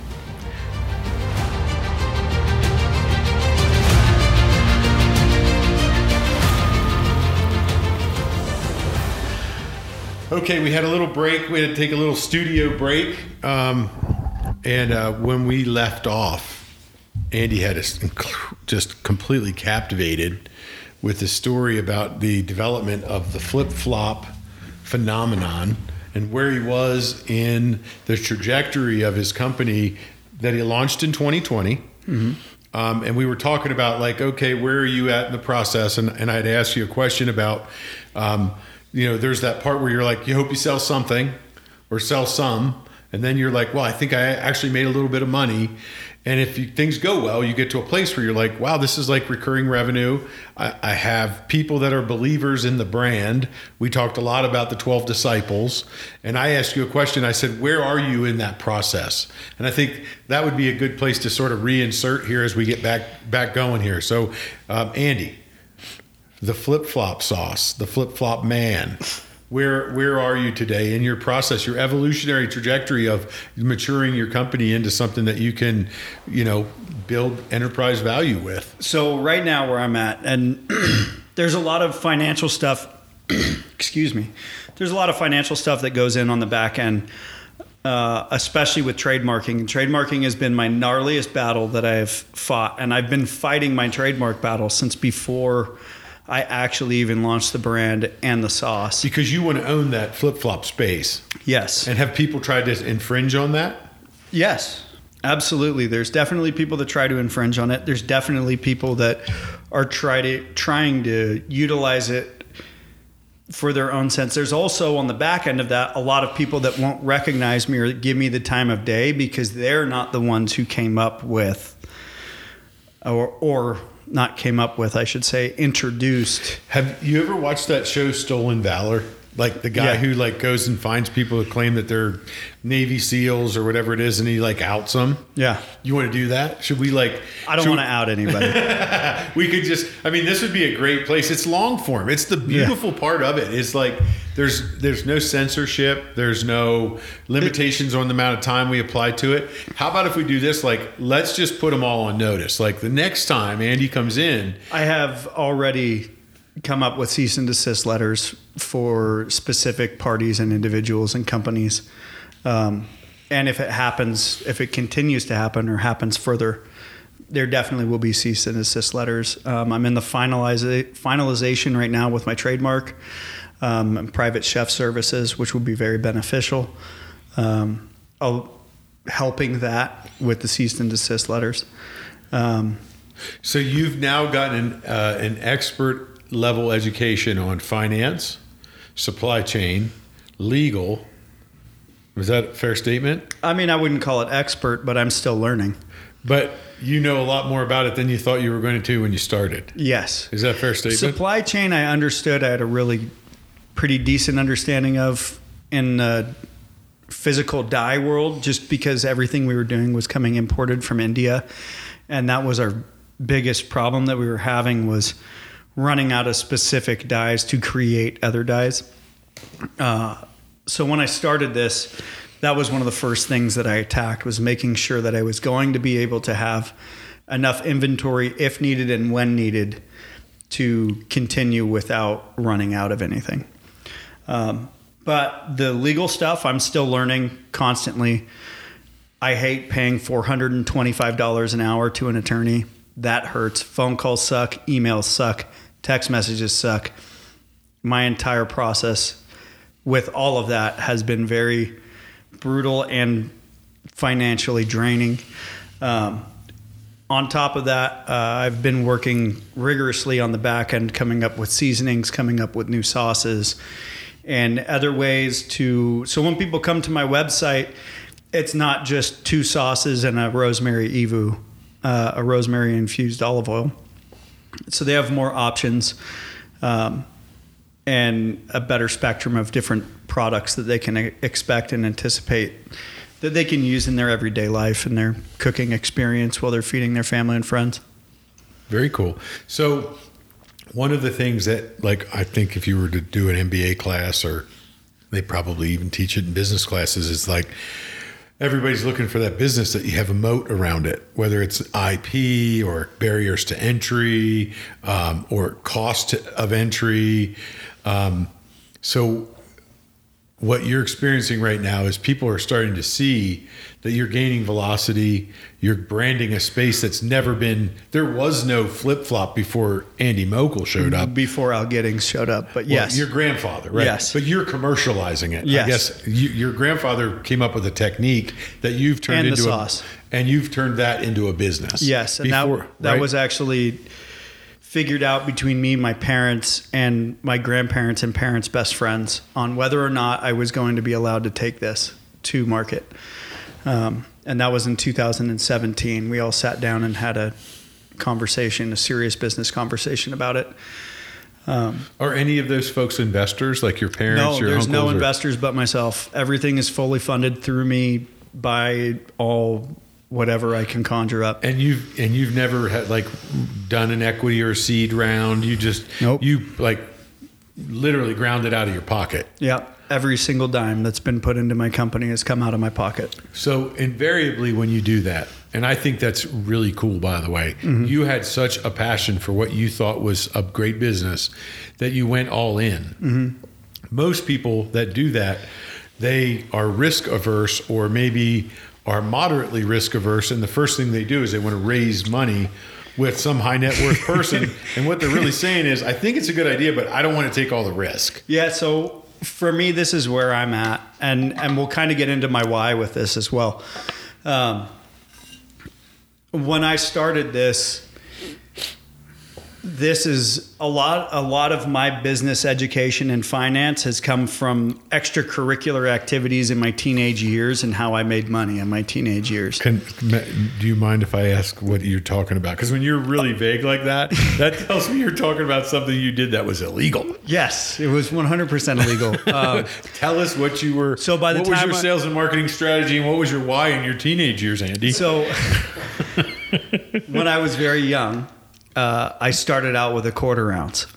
Okay, we had a little break. We had to take a little studio break. Um, and uh, when we left off, Andy had us just completely captivated with the story about the development of the flip flop phenomenon and where he was in the trajectory of his company that he launched in 2020. Um, and we were talking about like, okay, where are you at in the process? And, and I'd asked you a question about, um, you know, there's that part where you're like, you hope you sell something or sell some, and then you're like, well, I think I actually made a little bit of money. And if you, things go well, you get to a place where you're like, wow, this is like recurring revenue. I, I have people that are believers in the brand. We talked a lot about the 12 disciples. And I asked you a question. I said, where are you in that process? And I think that would be a good place to sort of reinsert here as we get back, back going here. So, um, Andy, the flip flop sauce, the flip flop man. Where where are you today in your process, your evolutionary trajectory of maturing your company into something that you can, you know, build enterprise value with? So right now where I'm at, and there's a lot of financial stuff. excuse me. There's a lot of financial stuff that goes in on the back end, uh, especially with trademarking. And trademarking has been my gnarliest battle that I've fought, and I've been fighting my trademark battle since before I actually even launched the brand and the sauce. Because you want to own that flip flop space. Yes. And have people tried to infringe on that? Yes, absolutely. There's definitely people that try to infringe on it. There's definitely people that are try to, trying to utilize it for their own sense. There's also on the back end of that a lot of people that won't recognize me or give me the time of day because they're not the ones who came up with or or not came up with, I should say, introduced. Have you ever watched that show Stolen Valor? Like the guy Yeah. who like goes and finds people who claim that they're Navy SEAls or whatever it is, and he like outs them. Yeah. You want to do that? Should we like? I don't want to out anybody. we could just i mean this would be a great place it's long form it's the beautiful part of it is like there's there's no censorship there's no limitations on the amount of time we apply to it how about if we do this like let's just put them all on notice like the next time andy comes in I have already come up with cease and desist letters for specific parties and individuals and companies. Um, and if it happens, if it continues to happen or happens further, there definitely will be cease and desist letters. Um, I'm in the finaliza- finalization right now with my trademark um, and private chef services, which will be very beneficial. Um, helping that with the cease and desist letters. Um, so you've now gotten uh, an expert level education on finance supply chain legal was that a fair statement I mean, I wouldn't call it expert, but I'm still learning. but you know a lot more about it than you thought you were going to when you started Yes. is that a fair statement Supply chain, I understood. I had a really pretty decent understanding of in the physical dye world, just because everything we were doing was coming imported from India, and that was our biggest problem that we were having was running out of specific dyes to create other dyes. Uh, so when I started this, that was one of the first things that I attacked was making sure that I was going to be able to have enough inventory if needed and when needed to continue without running out of anything. Um, but the legal stuff, I'm still learning constantly. I hate paying $425 an hour to an attorney that hurts. Phone calls suck, emails suck, text messages suck. My entire process with all of that has been very brutal and financially draining. Um, on top of that, uh, I've been working rigorously on the back end, coming up with seasonings, coming up with new sauces, and other ways to. So when people come to my website, it's not just two sauces and a rosemary EVOO, uh, a rosemary infused olive oil. So they have more options um, and a better spectrum of different products that they can expect and anticipate that they can use in their everyday life and their cooking experience while they're feeding their family and friends. Very cool. So, one of the things that, like, I think if you were to do an MBA class, or they probably even teach it in business classes, is like everybody's looking for that business that you have a moat around it, whether it's IP or barriers to entry um, or cost of entry. Um, so, what you're experiencing right now is people are starting to see that you're gaining velocity. You're branding a space that's never been. There was no flip flop before Andy Moeckel showed up. Before Al Giddings showed up, but Well, yes. your grandfather, right? Yes. but you're commercializing it. Yes. I guess you, your grandfather came up with a technique that you've turned And into sauce. a, and you've turned that into a business. Yes, and Before, that that right? was actually figured out between me, my parents, and my grandparents and parents' best friends on whether or not I was going to be allowed to take this to market. Um, and that was in 2017. We all sat down and had a conversation, a serious business conversation about it. Are any of those folks investors, like your parents, No, your there's no or- investors but myself. Everything is fully funded through me by all whatever I can conjure up. And you've and you've never had like done an equity or a seed round. You just Nope. You like literally ground it out of your pocket. Yeah, every single dime that's been put into my company has come out of my pocket. So invariably, when you do that, and I think that's really cool, by the way, mm-hmm. you had such a passion for what you thought was a great business that you went all in. Mm-hmm. Most people that do that, they are risk averse or maybe are moderately risk averse, and the first thing they do is they want to raise money with some high net worth person. and what they're really saying is, I think it's a good idea, but I don't want to take all the risk. Yeah, so for me, this is where I'm at, and and we'll kind of get into my why with this as well. Um, when I started this, this is a lot. A lot of my business education and finance has come from extracurricular activities in my teenage years and how I made money in my teenage years. Can, do you mind if I ask what you're talking about? Because when you're really vague like that, that tells me you're talking about something you did that was illegal. Yes, it was 100% illegal. Um, Tell us what you were. So by the what was your I- sales and marketing strategy, and what was your why in your teenage years, Andy? So, when I was very young, uh, I started out with a quarter ounce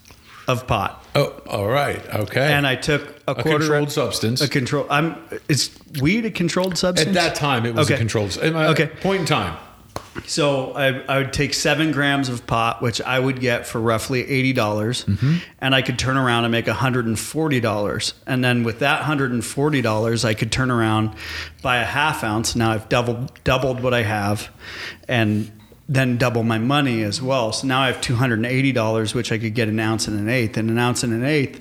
of pot, oh, all right, okay. and I took a, a quarter controlled substance. A control. I'm. Is weed a controlled substance? At that time, it was a controlled. Okay. Point in time. So I, I would take seven grams of pot, which I would get for roughly eighty dollars, Mm-hmm. and I could turn around and make hundred and forty dollars. And then with that hundred and forty dollars, I could turn around, buy a half ounce. Now I've doubled doubled what I have, and then double my money as well. So now I have two hundred and eighty dollars, which I could get an ounce and an eighth, and an ounce and an eighth.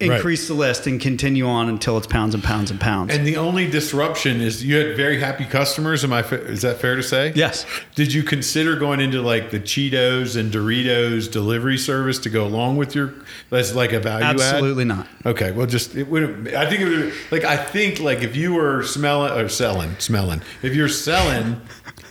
Right. Increase the list and continue on until it's pounds and pounds and pounds. And the only disruption is you had very happy customers. Am I? fa- Is that fair to say? Yes. Did you consider going into like the Cheetos and Doritos delivery service to go along with your as like a value add? Absolutely not. Okay, well, just it would. I think it would. Like I think like if you were smelling or selling, smelling. If you're selling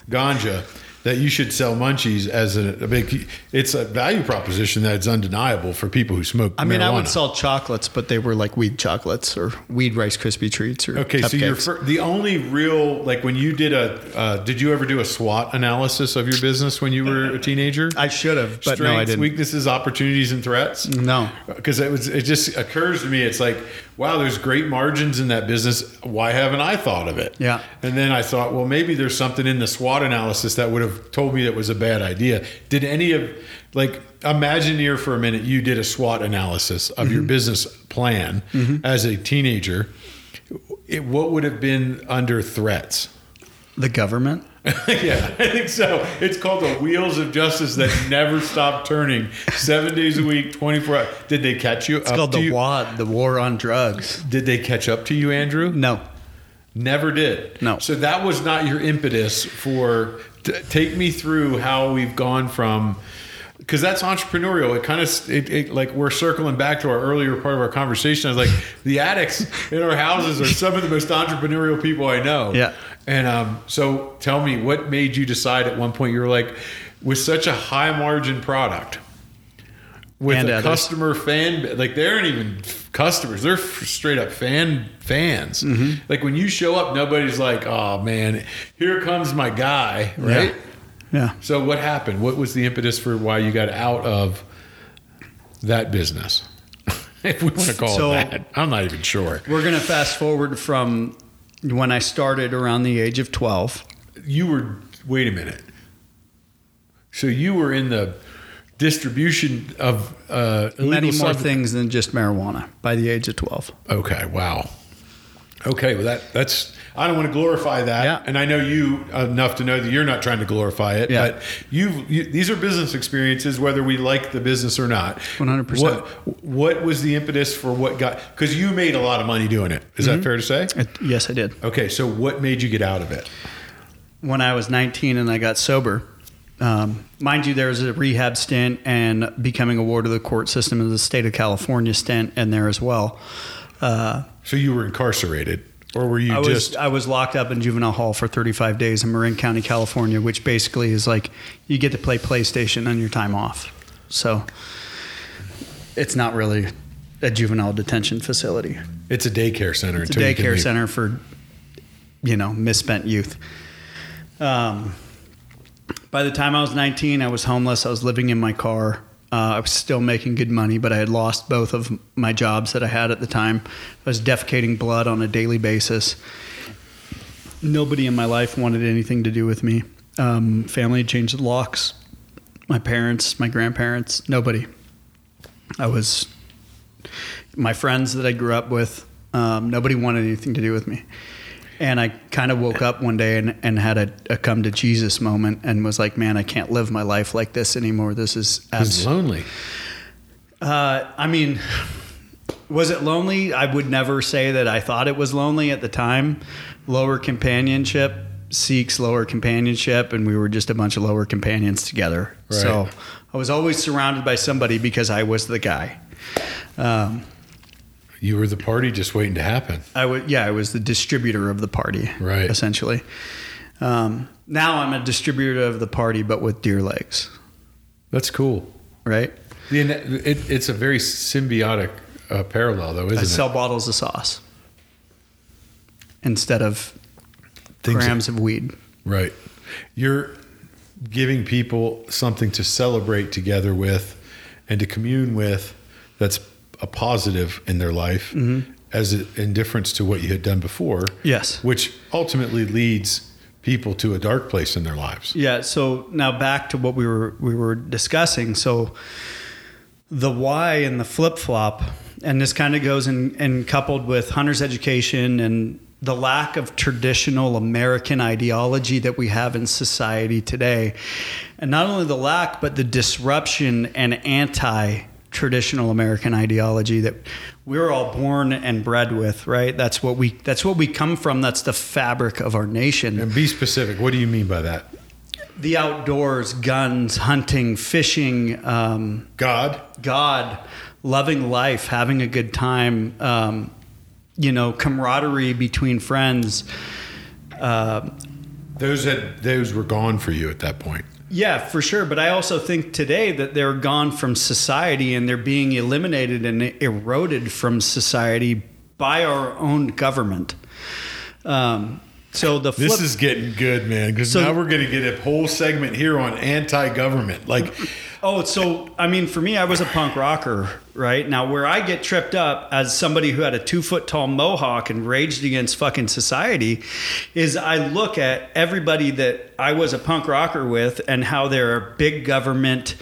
ganja, that you should sell munchies as a, a big. It's a value proposition that's undeniable for people who smoke. I mean, I would marijuana. sell chocolates, but they were like weed chocolates or weed Rice Krispie treats or Okay, so you're fir- the only real like when you did a. Uh, did you ever do a SWOT analysis of your business when you were a teenager? I should have, but Strengths, no, I didn't. weaknesses, opportunities, and threats. No. because it was. It just occurs to me. It's like, wow, there's great margins in that business. Why haven't I thought of it? Yeah. And then I thought, well, maybe there's something in the SWOT analysis that would have told me that was a bad idea. Did any of like imagine here for a minute you did a SWOT analysis of Mm-hmm. your business plan as a teenager? It, what would have been under threats? The government. yeah, I think so. It's called the wheels of justice that never stop turning, seven days a week, twenty four hours. Did they catch you? It's called to the you? WAD, the War on Drugs. Did they catch up to you, Andrew? No. Never did. No. So that was not your impetus for t- take me through how we've gone from because that's entrepreneurial. It kind of it, it like we're circling back to our earlier part of our conversation. I was like, the addicts in our houses are some of the most entrepreneurial people I know. Yeah. And um, so tell me, what made you decide at one point you were like, with such a high margin product, with And a others. customer fan, like they aren't even customers; they're straight up fan fans. Mm-hmm. Like when you show up, nobody's like, "Oh man, here comes my guy," right? Yeah. So what happened? What was the impetus for why you got out of that business? if we want to call So- it that, I'm not even sure. We're going to fast forward from when I started around the age of 12. You were wait a minute. So you were in the distribution of uh, Many more things than just marijuana by the age of 12. Okay, wow. Okay, well that that's I don't want to glorify that, Yeah. and I know you enough to know that you're not trying to glorify it. Yeah. But you've you, these are business experiences, whether we like the business or not. 100%. What what was the impetus for what got? Because you made a lot of money doing it. Is Mm-hmm. that fair to say? It- yes, I did. Okay, so what made you get out of it? when I was 19 and I got sober. Um, mind you, there was a rehab stint and becoming a ward of the court system in the state of California stint in there as well. Uh, So you were incarcerated, or were you I was just? I was locked up in juvenile hall for 35 days in Marin County, California, which basically is like you get to play PlayStation on your time off. So it's not really a juvenile detention facility. It's a daycare center. It's a daycare center for, you know, misspent youth. Um, by the time I was 19, I was homeless. I was living in my car. Uh, I was still making good money, but I had lost both of my jobs that I had at the time. I was defecating blood on a daily basis. Nobody in my life wanted anything to do with me. Um, family had changed the locks. My parents, my grandparents, nobody. I was my friends that I grew up with, um, nobody wanted anything to do with me. And I kind of woke up one day and, and had a, a come to Jesus moment and was like, man, I can't live my life like this anymore. This is abs- lonely. uh, I mean, was it lonely? I would never say that I thought it was lonely at the time. Lower companionship seeks lower companionship, and we were just a bunch of lower companions together. Right. So I was always surrounded by somebody because I was the guy. Um, You were the party just waiting to happen. I would, yeah, I was the distributor of the party, Right. Essentially. Um, now I'm a distributor of the party, but with deer legs, That's cool. right? The, it, it's a very symbiotic uh, parallel, though, isn't it? I it? sell bottles of sauce instead of Things that- grams of weed. Right. You're giving people something to celebrate together with and to commune with that's a positive in their life mm-hmm. as a, in difference to what you had done before. Yes. Which ultimately leads people to a dark place in their lives. Yeah. So now back to what we were we were discussing. So the why and the flip flop, and this kind of goes in and coupled with Hunter's education and the lack of traditional American ideology that we have in society today, and not only the lack, but the disruption and anti traditional American ideology that we're all born and bred with, right? That's what we that's what we come from. That's the fabric of our nation. And be specific. What do you mean by that? the outdoors, guns, hunting, fishing, um, God. God, loving life, having a good time, um, you know, camaraderie between friends. Uh, Those had those were gone for you at that point. Yeah, for sure. But I also think today that they're gone from society and they're being eliminated and eroded from society by our own government. Um, so the flip, This is getting good, man. Because So- now we're going to get a whole segment here on anti-government. Like, Oh, so I mean, for me, I was a punk rocker, right? Now, where I get tripped up as somebody who had a two foot tall mohawk and raged against fucking society is I look at everybody that I was a punk rocker with and how they're a big government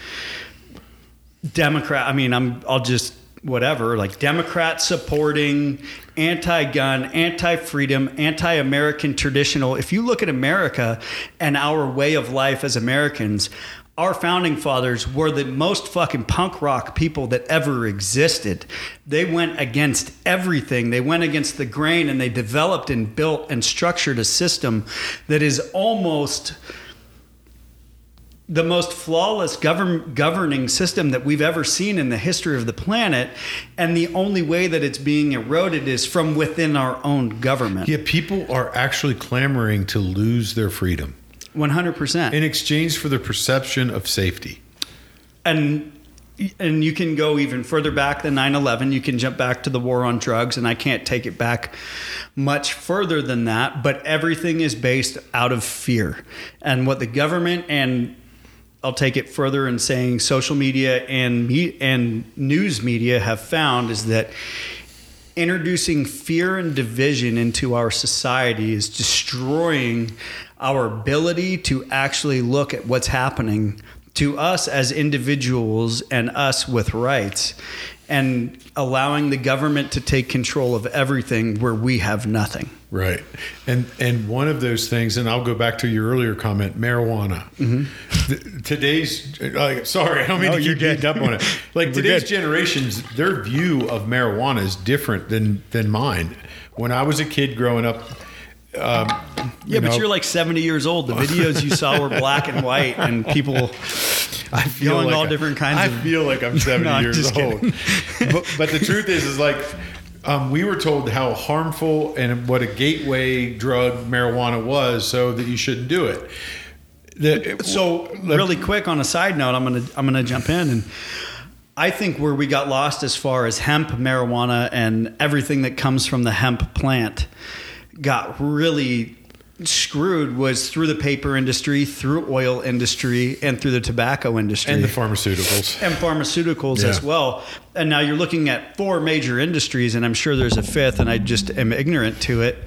Democrat. I mean, I'm, I'll just, whatever, like Democrat supporting, anti gun, anti freedom, anti American traditional. If you look at America and our way of life as Americans, our founding fathers were the most fucking punk rock people that ever existed. They went against everything. They went against the grain and they developed and built and structured a system that is almost the most flawless govern, governing system that we've ever seen in the history of the planet. And the only way that it's being eroded is from within our own government. Yeah, people are actually clamoring to lose their freedom 100%. in exchange for the perception of safety. and and you can go even further back than 9-11 you can jump back to the war on drugs and i can't take it back much further than that but everything is based out of fear and what the government and i'll take it further in saying social media and me, and news media have found is that introducing fear and division into our society is destroying our ability to actually look at what's happening to us as individuals and us with rights and allowing the government to take control of everything where we have nothing. Right, and and one of those things, and I'll go back to your earlier comment, marijuana. The- today's, like, sorry, I don't mean Mm-hmm. No, to keep beating up on it. Like today's good. generations, their view of marijuana is different than than mine. When I was a kid growing up, um, Yeah, but you're like 70 years old. The videos you saw were black and white, and people I feel like all I- different kinds I of- feel like I'm 70 No, years old. but, but the truth is, is like um, we were told how harmful and what a gateway drug marijuana was, so that you shouldn't do it. The, So really quick on a side note, I'm gonna I'm gonna jump in and I think where we got lost as far as hemp, marijuana, and everything that comes from the hemp plant got really screwed was through the paper industry, through oil industry, and through the tobacco industry and the pharmaceuticals. and pharmaceuticals Yeah. as well. And now you're looking at four major industries, and I'm sure there's a fifth, and I just am ignorant to it,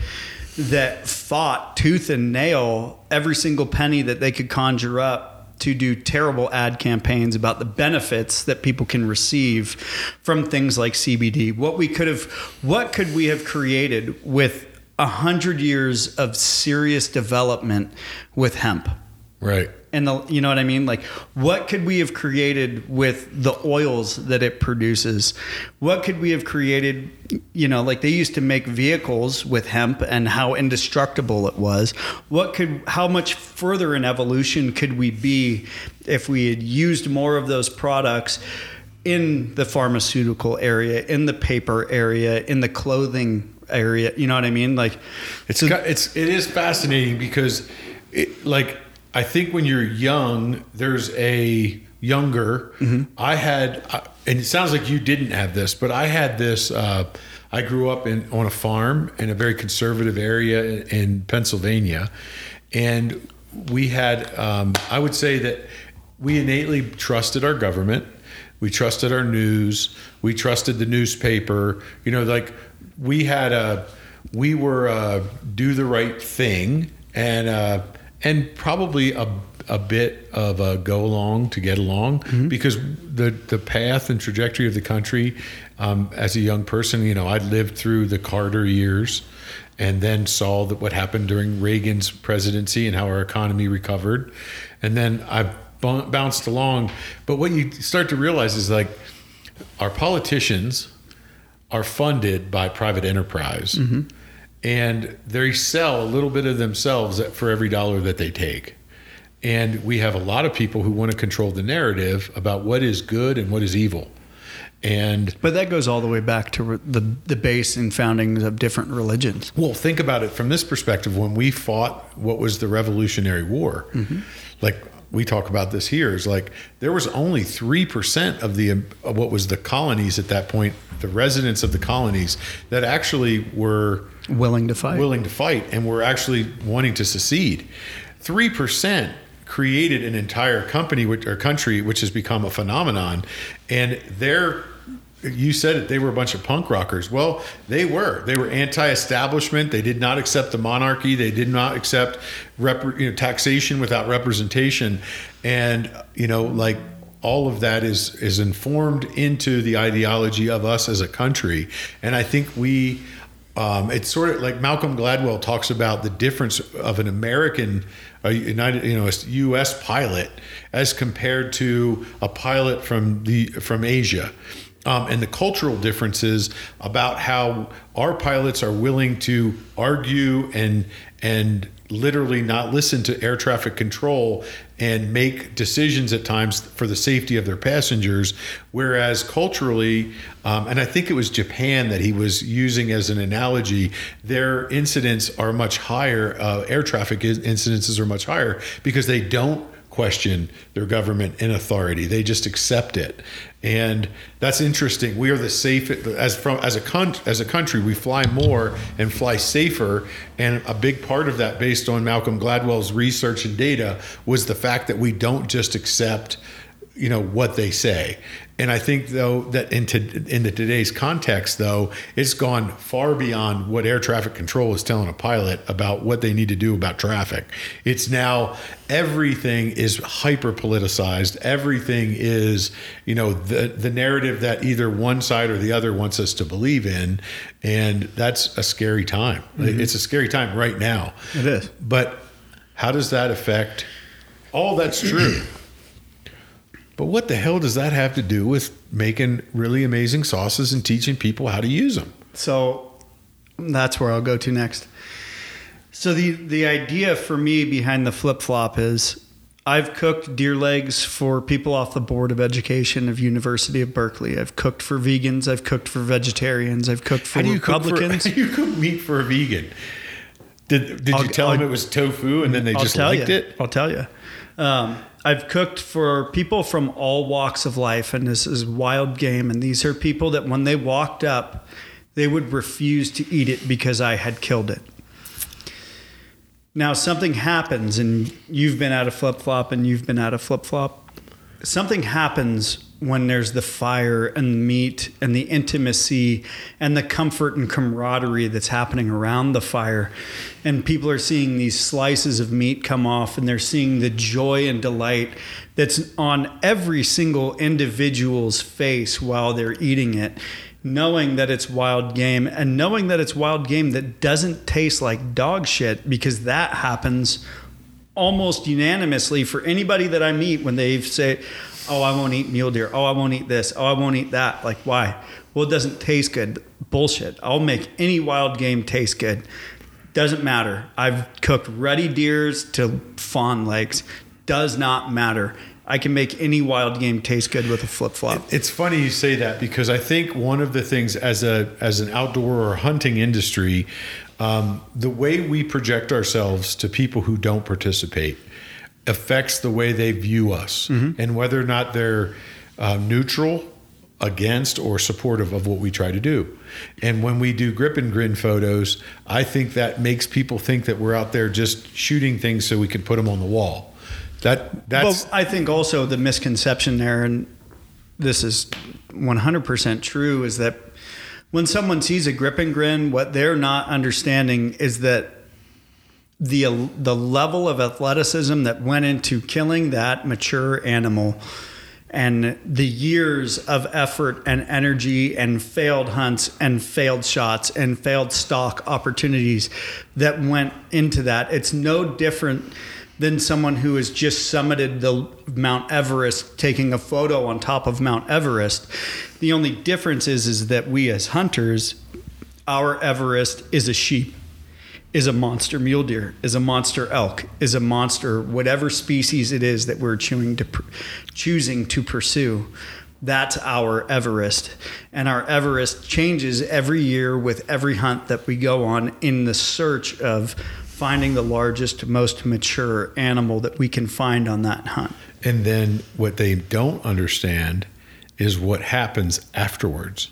that fought tooth and nail every single penny that they could conjure up to do terrible ad campaigns about the benefits that people can receive from things like CBD. What we could have, what could we have created with a hundred years of serious development with hemp? Right. and the you know what I mean? Like what could we have created with the oils that it produces? What could we have created, you know, like they used to make vehicles with hemp and how indestructible it was. What could how much further in evolution could we be if we had used more of those products in the pharmaceutical area, in the paper area, in the clothing area, you know what I mean? Like It's got- it's it is fascinating because, it, like, I think when you're young, there's a younger. I had, and it sounds like you didn't have this, but I had this. Uh, I grew up in on a farm in a very conservative area in, in Pennsylvania, and we had. Um, I would say that we innately trusted our government. We trusted our news. We trusted the newspaper. You know, like we had a, we were a do the right thing, and uh, and probably a a bit of a go along to get along because the the path and trajectory of the country. Um, as a young person, you know, I lived through the Carter years, and then saw that what happened during Reagan's presidency and how our economy recovered, and then I b- bounced along. But what you start to realize is like our politicians are funded by private enterprise, mm-hmm. and they sell a little bit of themselves for every dollar that they take. And we have a lot of people who want to control the narrative about what is good and what is evil. And But that goes all the way back to re- the the base and foundings of different religions. Well, think about it from this perspective. When we fought what was the Revolutionary War, mm-hmm. like we talk about this here, is like there was only three percent of the of what was the colonies at that point, the residents of the colonies that actually were Willing to fight. willing to fight and were actually wanting to secede. Three percent created an entire company which, or country which has become a phenomenon, and they're you said it they were a bunch of punk rockers. Well they were. They were anti-establishment. They did not accept the monarchy. They did not accept rep, you know, taxation without representation. And you know like all of that is is informed into the ideology of us as a country, and I think we. Um, it's sort of like Malcolm Gladwell talks about the difference of an American, a United, you know, a U.S. pilot as compared to a pilot from the from Asia um, and the cultural differences about how our pilots are willing to argue and and literally not listen to air traffic control and make decisions at times for the safety of their passengers. Whereas culturally um, and i think it was japan that he was using as an analogy their incidents are much higher uh, air traffic incidences are much higher because they don't question their government and authority. They just accept it, and that's interesting. We are the safe as from as a con, as a country. We fly more and fly safer, and a big part of that, based on Malcolm Gladwell's research and data, was the fact that we don't just accept you know what they say and i think though that into in the today's context though it's gone far beyond what air traffic control is telling a pilot about what they need to do about traffic. It's now everything is hyper politicized everything is you know the the narrative that either one side or the other wants us to believe in. And that's a scary time. Mm-hmm. it's a scary time right now. It is. But how does that affect? All that's true but what the hell does that have to do with making really amazing sauces and teaching people how to use them? So that's where I'll go to next. So the the idea for me behind the flip flop is I've cooked deer legs for people off the board of education of University of Berkeley. I've cooked for vegans. I've cooked for vegetarians. I've cooked for how Republicans. Cook for, how do you cook meat for a vegan? Did did I'll, you tell I'll, them it was tofu and then they I'll just liked you. it? I'll tell you. Um, I've cooked for people from all walks of life, and this is wild game. And these are people that when they walked up, they would refuse to eat it because I had killed it. Now, something happens, and you've been at a flip flop, and you've been at a flip flop. Something happens when there's the fire and the meat and the intimacy and the comfort and camaraderie that's happening around the fire. And people are seeing these slices of meat come off and they're seeing the joy and delight that's on every single individual's face while they're eating it. Knowing that it's wild game and knowing that it's wild game that doesn't taste like dog shit because that happens almost unanimously for anybody that I meet when they say, oh, I won't eat mule deer. Oh, I won't eat this. Oh, I won't eat that. Like, why? Well, it doesn't taste good. Bullshit. I'll make any wild game taste good. Doesn't matter. I've cooked ruddy deers to fawn legs. Does not matter. I can make any wild game taste good with a flip flop. It's funny you say that because I think one of the things as a as an outdoor or hunting industry, um, the way we project ourselves to people who don't participate affects the way they view us mm-hmm. and whether or not they're uh, neutral against or supportive of what we try to do. And when we do grip and grin photos, I think that makes people think that we're out there just shooting things so we can put them on the wall. That that's well, I think also the misconception there and this is 100% true is that when someone sees a grip and grin what they're not understanding is that the the level of athleticism that went into killing that mature animal and the years of effort and energy and failed hunts and failed shots and failed stock opportunities that went into that it's no different than someone who has just summited the Mount Everest taking a photo on top of Mount Everest the only difference is is that we as hunters our Everest is a sheep is a monster mule deer, is a monster elk, is a monster whatever species it is that we're to, choosing to pursue. That's our Everest. And our Everest changes every year with every hunt that we go on in the search of finding the largest, most mature animal that we can find on that hunt. And then what they don't understand is what happens afterwards.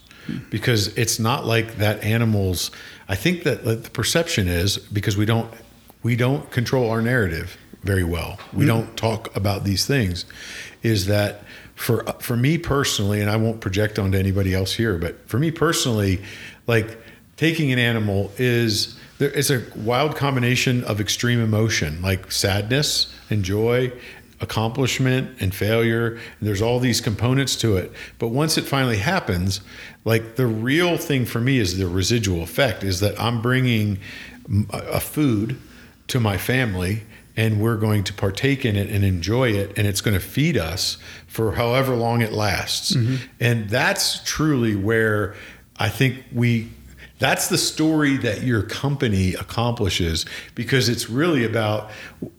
Because it's not like that animal's I think that the perception is because we don't we don't control our narrative very well. We mm-hmm. don't talk about these things. Is that for for me personally, and I won't project onto anybody else here, but for me personally, like taking an animal is it's a wild combination of extreme emotion, like sadness and joy, accomplishment and failure. And there's all these components to it. But once it finally happens, like the real thing for me is the residual effect is that I'm bringing a food to my family and we're going to partake in it and enjoy it and it's going to feed us for however long it lasts. Mm-hmm. And that's truly where I think we that's the story that your company accomplishes because it's really about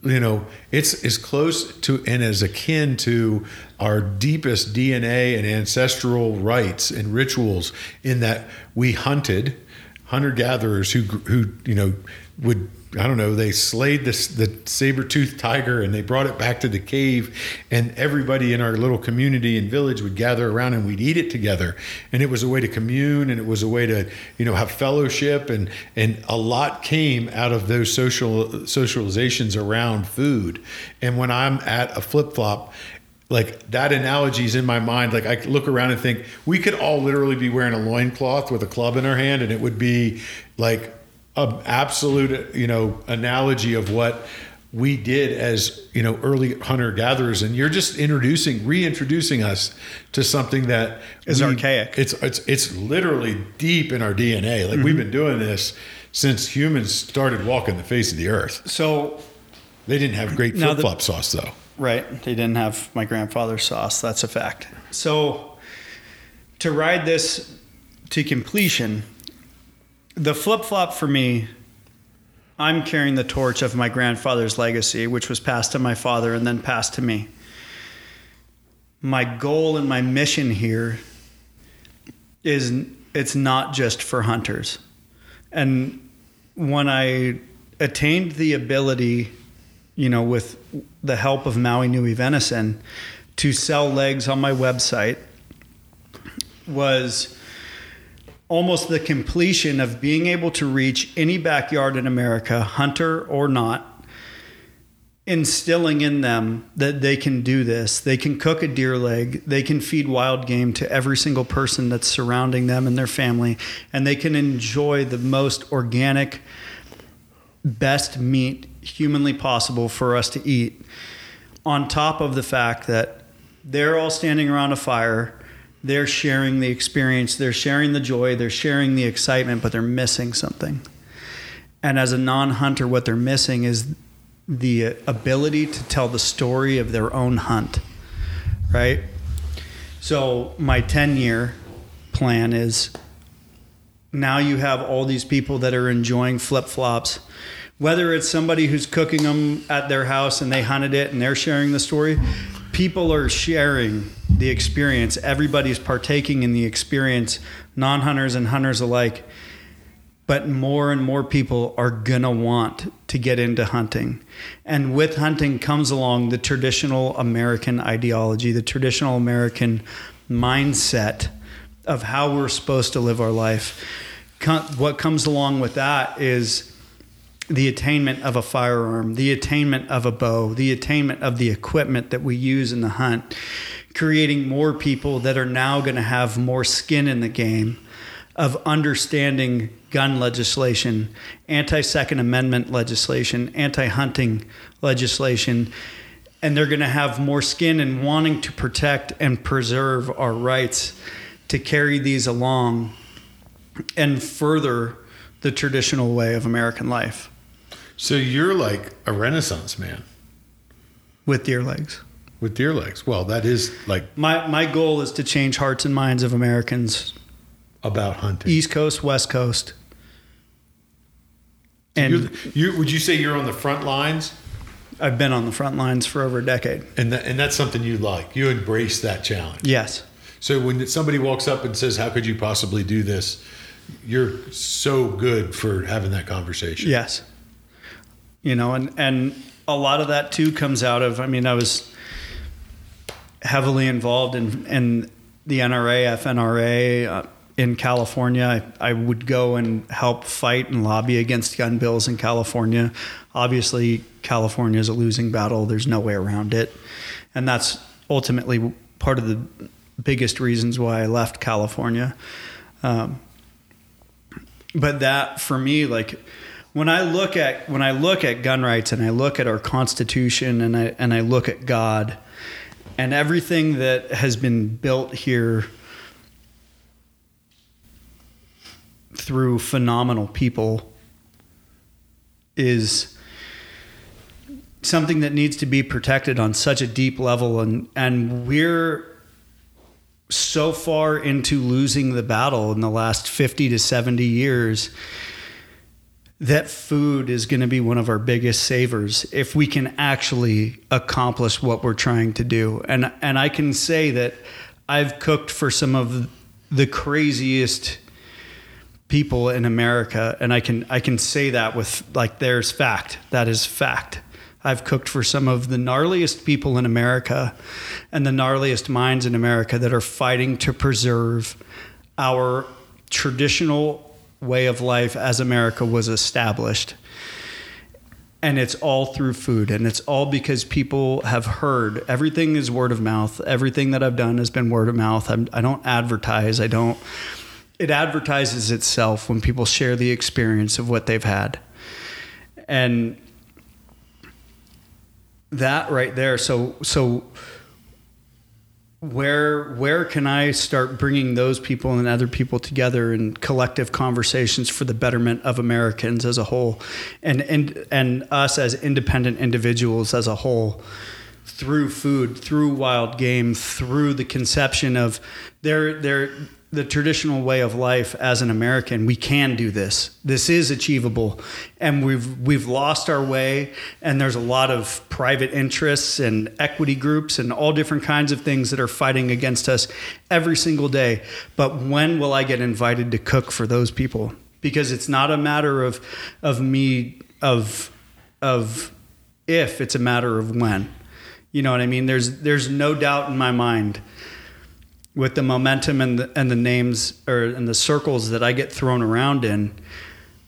you know it's as close to and as akin to our deepest DNA and ancestral rites and rituals in that we hunted hunter gatherers who who you know would I don't know they slayed this the saber toothed tiger and they brought it back to the cave and everybody in our little community and village would gather around and we'd eat it together and it was a way to commune and it was a way to you know have fellowship and and a lot came out of those social socializations around food and when I'm at a flip flop like that analogy is in my mind. Like I look around and think we could all literally be wearing a loincloth with a club in our hand, and it would be like an absolute, you know, analogy of what we did as you know early hunter gatherers. And you're just introducing, reintroducing us to something that Is we- archaic. It's it's it's literally deep in our DNA. Like we've mm-hmm. been doing this since humans started walking the face of the earth. So They didn't have great Now flip the- flop sauce though. Right. They didn't have my grandfather's sauce. That's a fact. So to ride this to completion, the flip flop for me, I'm carrying the torch of my grandfather's legacy, which was passed to my father and then passed to me. My goal and my mission here is it's not just for hunters. And when I attained the ability you know, with the help of Maui Nui Venison, to sell legs on my website was almost the completion of being able to reach any backyard in America, hunter or not, instilling in them that they can do this. They can cook a deer leg, they can feed wild game to every single person that's surrounding them and their family, and they can enjoy the most organic, best meat humanly possible for us to eat. On top of the fact that they're all standing around a fire, they're sharing the experience, they're sharing the joy, they're sharing the excitement, but they're missing something. And as a non hunter, what they're missing is the ability to tell the story of their own hunt, right? So, my 10 year plan is now you have all these people that are enjoying flip flops whether it's somebody who's cooking them at their house and they hunted it and they're sharing the story people are sharing the experience. Everybody's partaking in the experience non-hunters and hunters alike. But more and more people are gonna want to get into hunting. And with hunting comes along the traditional american ideology the traditional american mindset of how we're supposed to live our life. What comes along with that is the attainment of a firearm, the attainment of a bow, the attainment of the equipment that we use in the hunt, creating more people that are now going to have more skin in the game of understanding gun legislation, anti Second Amendment legislation, anti hunting legislation. And they're going to have more skin in wanting to protect and preserve our rights to carry these along and further the traditional way of American life So you're like a renaissance man with deer legs. With deer legs. Well, that is like My my goal is to change hearts and minds of Americans, about hunting. East Coast, West Coast. And you, you would you say you're on the front lines, I've been on the front lines for over a decade. and that, and that's something you like. You embrace that challenge. Yes. So when somebody walks up and says, "How could you possibly do this?" You're so good for having that conversation. Yes. You know, and and a lot of that too comes out of I mean, I was heavily involved in in the NRA, FNRA uh, in California. I, I would go and help fight and lobby against gun bills in California. Obviously, California is a losing battle. There's no way around it, and that's ultimately part of the biggest reasons why I left California. Um, but that for me like when I look at when I look at gun rights and I look at our Constitution and I and I look at God and everything that has been built here through phenomenal people is something that needs to be protected on such a deep level. And and we're so far into losing the battle in the last 50 to 70 years that food is going to be one of our biggest savers if we can actually accomplish what we're trying to do. And and I can say that I've cooked for some of the craziest people in America and I can I can say that with like there's fact. That is fact. I've cooked for some of the gnarliest people in America and the gnarliest minds in America that are fighting to preserve our traditional way of life as America was established. And it's all through food. And it's all because people have heard everything is word of mouth. Everything that I've done has been word of mouth. I'm, I do not advertise. I don't, it advertises itself when people share the experience of what they've had. And that right there. So so where where can I start bringing those people and other people together in collective conversations for the betterment of Americans as a whole, and and and us as independent individuals as a whole, through food, through wild game, through the conception of there there the traditional way of life as an American, we can do this. This is achievable, and we've we've lost our way. And there's a lot of private interests and equity groups and all different kinds of things that are fighting against us every single day. But when will I get invited to cook for those people? Because it's not a matter of of me of of if; it's a matter of when. You know what I mean? There's there's no doubt in my mind with the momentum and the, and the names or and the circles that I get thrown around in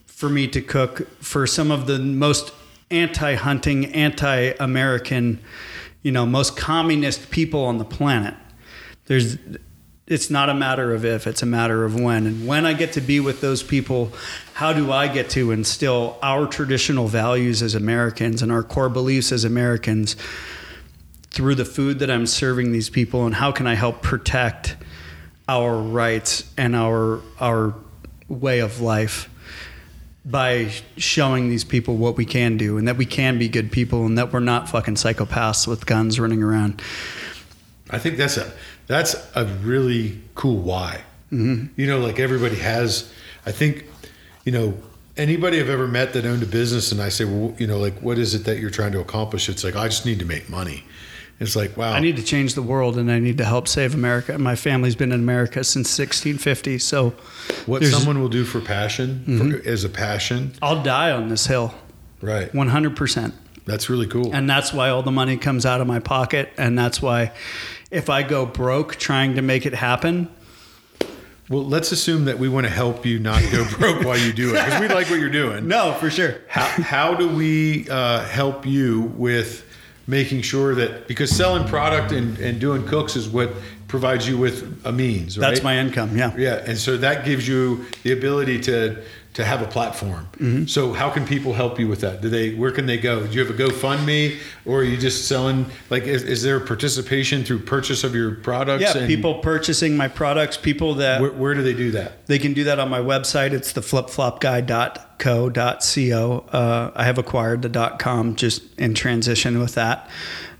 for me to cook for some of the most anti-hunting, anti-American, you know, most communist people on the planet. There's it's not a matter of if, it's a matter of when. And when I get to be with those people, how do I get to instill our traditional values as Americans and our core beliefs as Americans through the food that I'm serving these people and how can I help protect our rights and our our way of life by showing these people what we can do and that we can be good people and that we're not fucking psychopaths with guns running around. I think that's a that's a really cool why. Mm-hmm. You know, like everybody has. I think, you know, anybody I've ever met that owned a business, and I say, well, you know, like, what is it that you're trying to accomplish? It's like I just need to make money. It's like, wow. I need to change the world and I need to help save America. My family's been in America since 1650. So, what someone will do for passion, mm-hmm. for, as a passion, I'll die on this hill. Right. 100%. That's really cool. And that's why all the money comes out of my pocket. And that's why if I go broke trying to make it happen, well, let's assume that we want to help you not go broke while you do it because we like what you're doing. No, for sure. How, how do we uh, help you with making sure that because selling product and, and doing cooks is what provides you with a means right? that's my income yeah yeah and so that gives you the ability to to have a platform mm-hmm. so how can people help you with that do they where can they go do you have a gofundme or are you just selling like is, is there participation through purchase of your products yeah people purchasing my products people that where, where, do they do that they can do that on my website it's the flipflopguy.co.co uh, i have acquired the com just in transition with that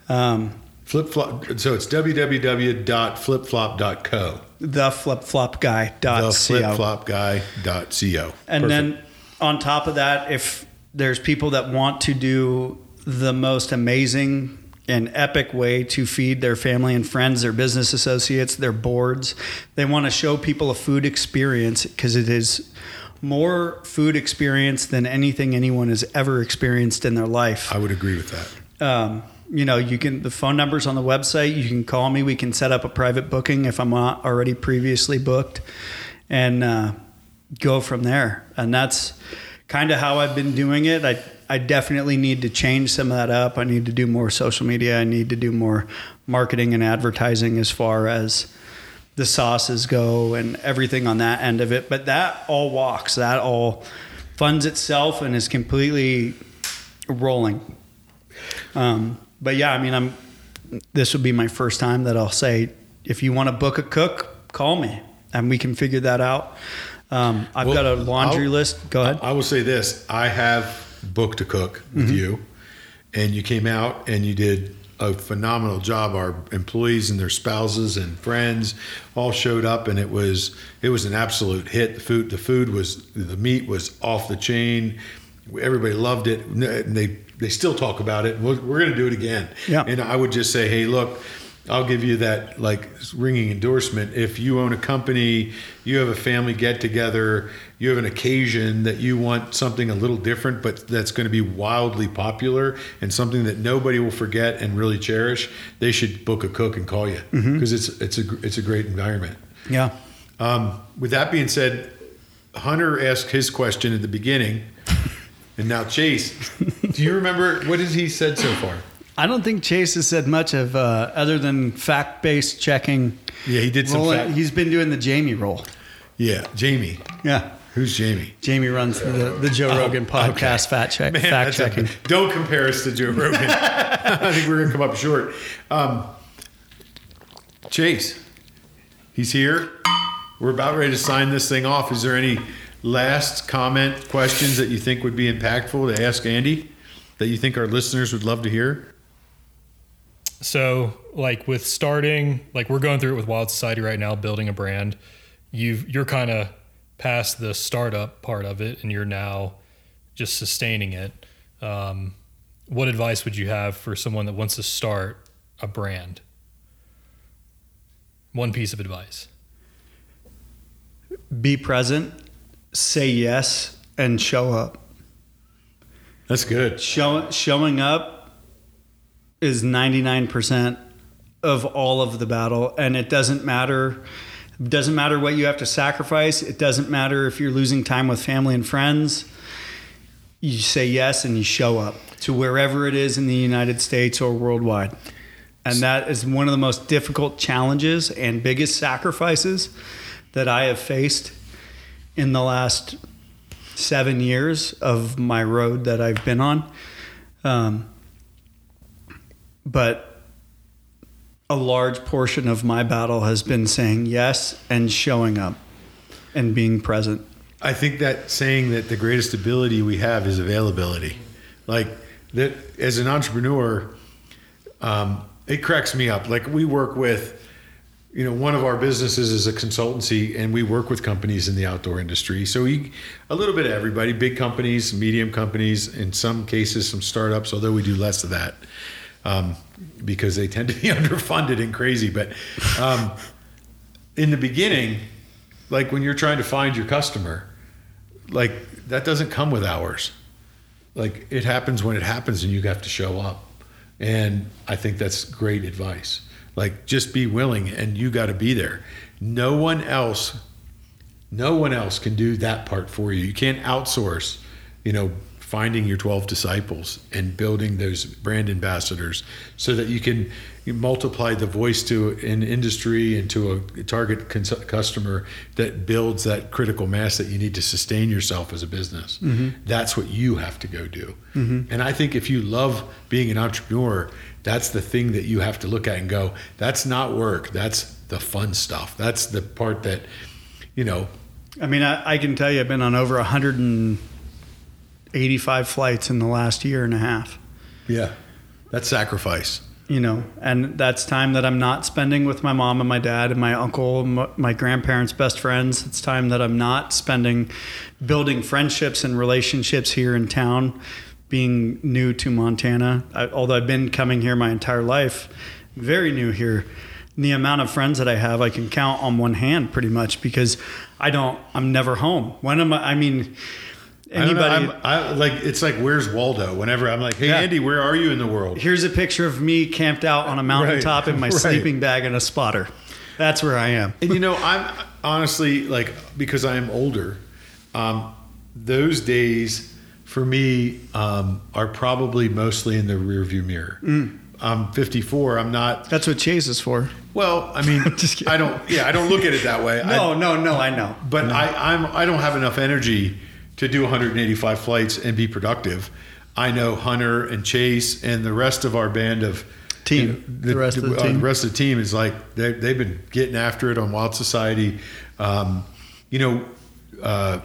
um, Flip flop. So it's www.flipflop.co. The flipflopguy.co. The flip-flop guy dot co And Perfect. then on top of that, if there's people that want to do the most amazing and epic way to feed their family and friends, their business associates, their boards, they want to show people a food experience because it is more food experience than anything anyone has ever experienced in their life. I would agree with that. Um, you know, you can the phone numbers on the website. You can call me. We can set up a private booking if I'm not already previously booked, and uh, go from there. And that's kind of how I've been doing it. I I definitely need to change some of that up. I need to do more social media. I need to do more marketing and advertising as far as the sauces go and everything on that end of it. But that all walks. That all funds itself and is completely rolling. Um, but yeah, I mean, I'm. This would be my first time that I'll say, if you want to book a cook, call me, and we can figure that out. Um, I've Well, got a laundry I'll- list. Go ahead. I will say this: I have booked a cook with Mm-hmm. you, and you came out and you did a phenomenal job. Our employees and their spouses and friends all showed up, and it was it was an absolute hit. The food, the food was the meat was off the chain. Everybody loved it. And they they still talk about it. We're, we're going to do it again. Yeah. And I would just say, hey, look. I'll give you that like ringing endorsement. If you own a company, you have a family get together, you have an occasion that you want something a little different, but that's going to be wildly popular and something that nobody will forget and really cherish, they should book a cook and call you because it's it's a it's a great environment. yeah. Um, with that being said, Hunter asked his question at the beginning, and now Chase, do you remember what has he said so far? I don't think Chase has said much of uh, other than fact based checking. Yeah, he did some. fact- he's been doing the Jamie role. yeah, Jamie. Yeah. Who's Jamie? Jamie runs the, the Joe Rogan Oh, okay. podcast fact check Man, fact that's a- don't compare us to Joe Rogan. I think we're gonna come up short. Um, Chase, he's here. We're about ready to sign this thing off. Is there any last comment, questions that you think would be impactful to ask Andy that you think our listeners would love to hear? So, like with starting, like we're going through it with Wild Society right now, building a brand. You've you're kind of past the startup part of it, and you're now just sustaining it. Um, what advice would you have for someone that wants to start a brand? One piece of advice. Be present, say yes, and show up. That's good. Show, showing up is 99% of all of the battle and it doesn't matter it doesn't matter what you have to sacrifice it doesn't matter if you're losing time with family and friends you say yes and you show up to wherever it is in the United States or worldwide and that is one of the most difficult challenges and biggest sacrifices that I have faced in the last seven years of my road that I've been on. Um, but a large portion of my battle has been saying yes and showing up and being present. I think that saying that the greatest ability we have is availability. Like that as an entrepreneur, um, it cracks me up. Like we work with, you know, one of our businesses is a consultancy and we work with companies in the outdoor industry. So we, a little bit of everybody, big companies, medium companies, in some cases, some startups, although we do less of that um, because they tend to be underfunded and crazy. But um, in the beginning, like when you're trying to find your customer, like that doesn't come with hours. Like it happens when it happens and you have to show up. And I think that's great advice. Like just be willing and you got to be there. No one else no one else can do that part for you. You can't outsource, you know, finding your 12 disciples and building those brand ambassadors so that you can multiply the voice to an industry and to a target cons- customer that builds that critical mass that you need to sustain yourself as a business. Mm-hmm. That's what you have to go do. Mm-hmm. And I think if you love being an entrepreneur, that's the thing that you have to look at and go, that's not work. That's the fun stuff. That's the part that, you know, I mean, I, I can tell you, I've been on over 185 flights in the last year and a half. Yeah. That's sacrifice. You know, and that's time that I'm not spending with my mom and my dad and my uncle, and my grandparents' best friends. It's time that I'm not spending building friendships and relationships here in town, being new to Montana. I, although I've been coming here my entire life, very new here. The amount of friends that I have, I can count on one hand pretty much because I don't, I'm never home. When am I? I mean, Anybody, anybody. I, like it's like where's Waldo? Whenever I'm like, hey Yeah. Andy, where are you in the world? Here's a picture of me camped out on a mountaintop in my right. sleeping bag and a spotter. That's where I am. And you know, I'm honestly like because I'm older. Um, those days for me um, are probably mostly in the rearview mirror. Mm. I'm 54. I'm not. That's what Chase is for. Well, I mean. I don't. Yeah, I don't look at it that way. I- No, no, no, I know. but I, I'm I don't have enough energy to do 185 flights and be productive. I know Hunter and Chase and the rest of our band of Team. the, The rest of the uh, team. rest of the team is like they, they've been getting after it on Wild Society. Um, you know, uh,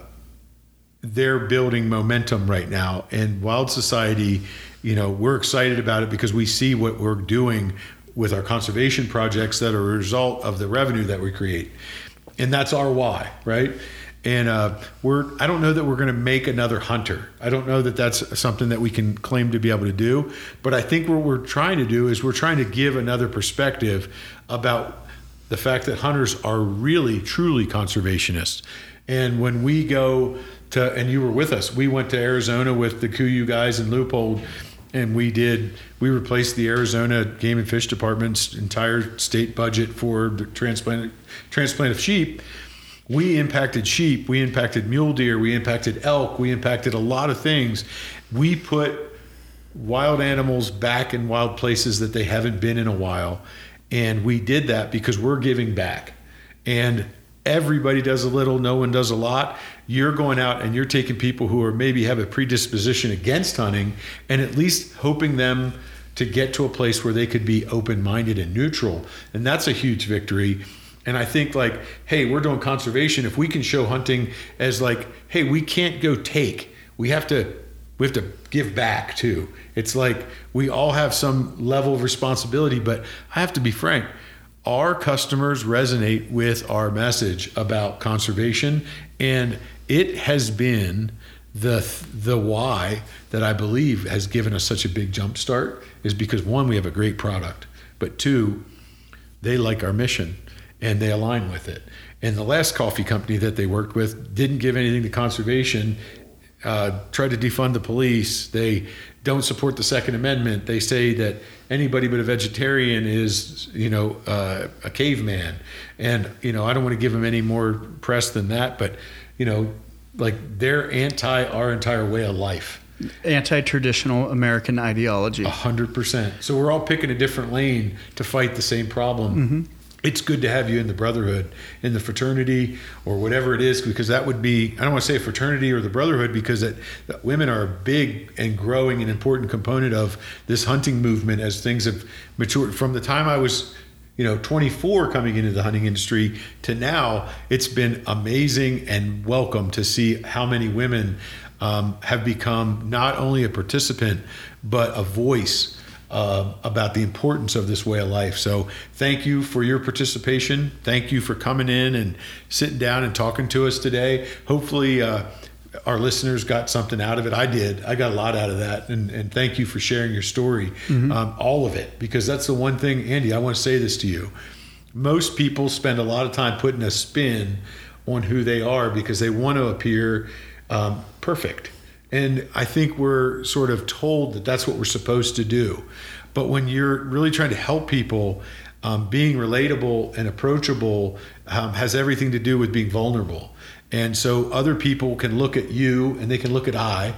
they're building momentum right now, and Wild Society. You know, we're excited about it because we see what we're doing with our conservation projects that are a result of the revenue that we create, and that's our why, right? And uh, we're I don't know that we're going to make another hunter. I don't know that that's something that we can claim to be able to do. But I think what we're trying to do is we're trying to give another perspective about the fact that hunters are really truly conservationists. And when we go to and you were with us, we went to Arizona with the KUIU guys and Leupold and we did we replaced the Arizona Game and Fish Department's entire state budget for the transplant transplant of sheep we impacted sheep, we impacted mule deer, we impacted elk, we impacted a lot of things. We put wild animals back in wild places that they haven't been in a while. And we did that because we're giving back. And everybody does a little, no one does a lot. You're going out and you're taking people who are maybe have a predisposition against hunting and at least hoping them to get to a place where they could be open minded and neutral. And that's a huge victory. And I think like, hey, we're doing conservation. If we can show hunting as like, hey, we can't go take. We have to we have to give back too. It's like we all have some level of responsibility, but I have to be frank. Our customers resonate with our message about conservation, and it has been the the why that I believe has given us such a big jump start is because one, we have a great product, but two, they like our mission and they align with it. And the last coffee company that they worked with didn't give anything to conservation, uh, tried to defund the police. They don't support the Second Amendment. They say that anybody but a vegetarian is, you know, uh, a caveman. And, you know, I don't want to give them any more press than that, but, you know, like they're anti our entire way of life. Anti-traditional American ideology. A hundred percent. So we're all picking a different lane to fight the same problem. Mm-hmm. It's good to have you in the brotherhood, in the fraternity, or whatever it is, because that would be, I don't want to say fraternity or the brotherhood, because it, that women are a big and growing and important component of this hunting movement as things have matured. From the time I was, you know, 24 coming into the hunting industry to now, it's been amazing and welcome to see how many women um, have become not only a participant, but a voice uh, about the importance of this way of life. So, thank you for your participation. Thank you for coming in and sitting down and talking to us today. Hopefully, uh, our listeners got something out of it. I did. I got a lot out of that. And, and thank you for sharing your story, um, all of it, because that's the one thing, Andy, I want to say this to you. Most people spend a lot of time putting a spin on who they are because they want to appear um, perfect. And I think we're sort of told that that's what we're supposed to do. But when you're really trying to help people, um, being relatable and approachable um, has everything to do with being vulnerable. And so other people can look at you and they can look at I,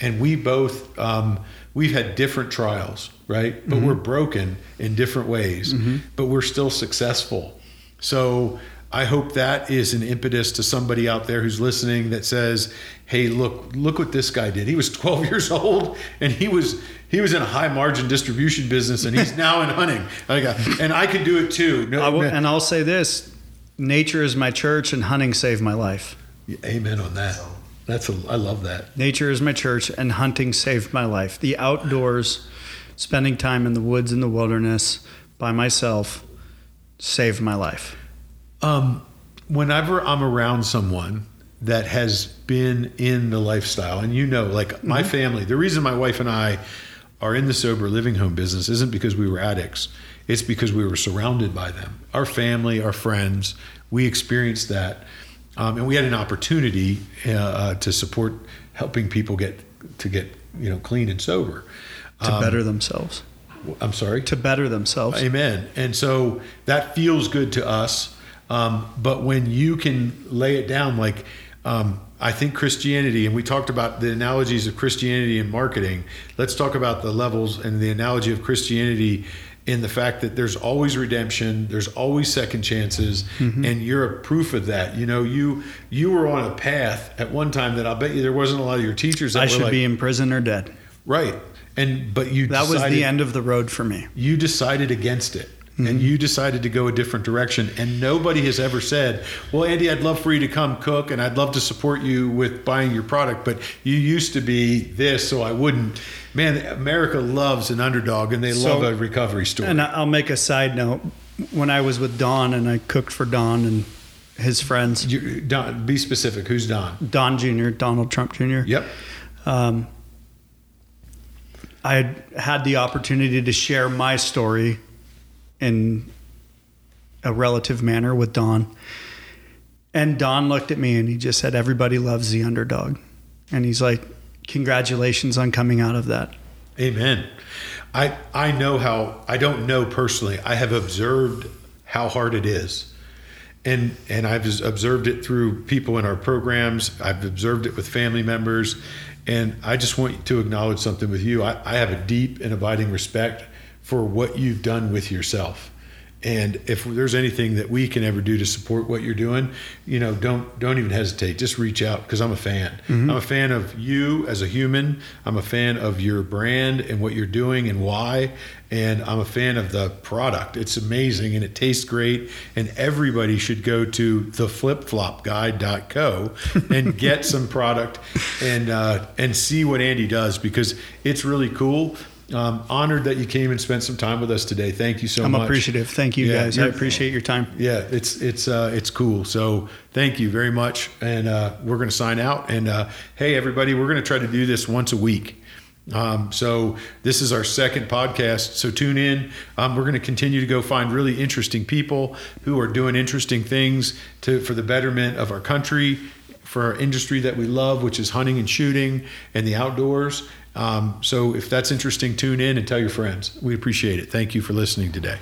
and we both um, we've had different trials, right? But mm-hmm. we're broken in different ways, mm-hmm. but we're still successful. So I hope that is an impetus to somebody out there who's listening that says, "Hey, look, look what this guy did. He was 12 years old and he was he was in a high margin distribution business and he's now in hunting. I uh, and I can do it too. No, I will- and I'll say this: nature is my church, and hunting saved my life. amen on that. That's a, I love that. Nature is my church, and hunting saved my life. The outdoors, spending time in the woods in the wilderness by myself, saved my life. Um, whenever I'm around someone that has been in the lifestyle, and you know, like my family, the reason my wife and I are in the sober living home business isn't because we were addicts. It's because we were surrounded by them. Our family, our friends, we experienced that. Um, and we had an opportunity uh, uh, to support helping people get to get you know clean and sober. To better themselves. I'm sorry. To better themselves. Amen. And so that feels good to us. Um, but when you can lay it down, like um, I think Christianity, and we talked about the analogies of Christianity and marketing. Let's talk about the levels and the analogy of Christianity in the fact that there's always redemption, there's always second chances, and you're a proof of that. You know, you you were on a path at one time that I'll bet you there wasn't a lot of your teachers that I should like, be in prison or dead. right, and but you That was the end of the road for me. You decided against it. Mm-hmm. And you decided to go a different direction. And nobody has ever said, Well, Andy, I'd love for you to come cook and I'd love to support you with buying your product, but you used to be this, so I wouldn't. Man, America loves an underdog and they So- love a recovery story. And I'll make a side note. When I was with Don and I cooked for Don and his friends, You, Don, be specific. Who's Don? Don Jr., Donald Trump Jr. Yep. Um, I had had the opportunity to share my story in a relative manner with Don. And Don looked at me and he just said, Everybody loves the underdog. And he's like, Congratulations on coming out of that. Amen. I I know how I don't know personally. I have observed how hard it is. And and I've observed it through people in our programs. I've observed it with family members. And I just want to acknowledge something with you. I, I have a deep and abiding respect for what you've done with yourself. And if there's anything that we can ever do to support what you're doing, you know, don't don't even hesitate. Just reach out because I'm a fan. I'm a fan of you as a human. I'm a fan of your brand and what you're doing and why. And I'm a fan of the product. It's amazing and it tastes great. And everybody should go to theflipflopguy.co and get some product and uh, and see what Andy does because it's really cool. Um, honored that you came and spent some time with us today. Thank you so much. I'm appreciative. Thank you Yeah, guys. I appreciate your time. Yeah, it's it's uh, it's cool. So thank you very much, and uh, we're going to sign out. And uh, hey, everybody, we're going to try to do this once a week. Um, so this is our second podcast. So tune in. Um, we're going to continue to go find really interesting people who are doing interesting things to for the betterment of our country, for our industry that we love, which is hunting and shooting and the outdoors. Um, so if that's interesting, tune in and tell your friends. We appreciate it. Thank you for listening today.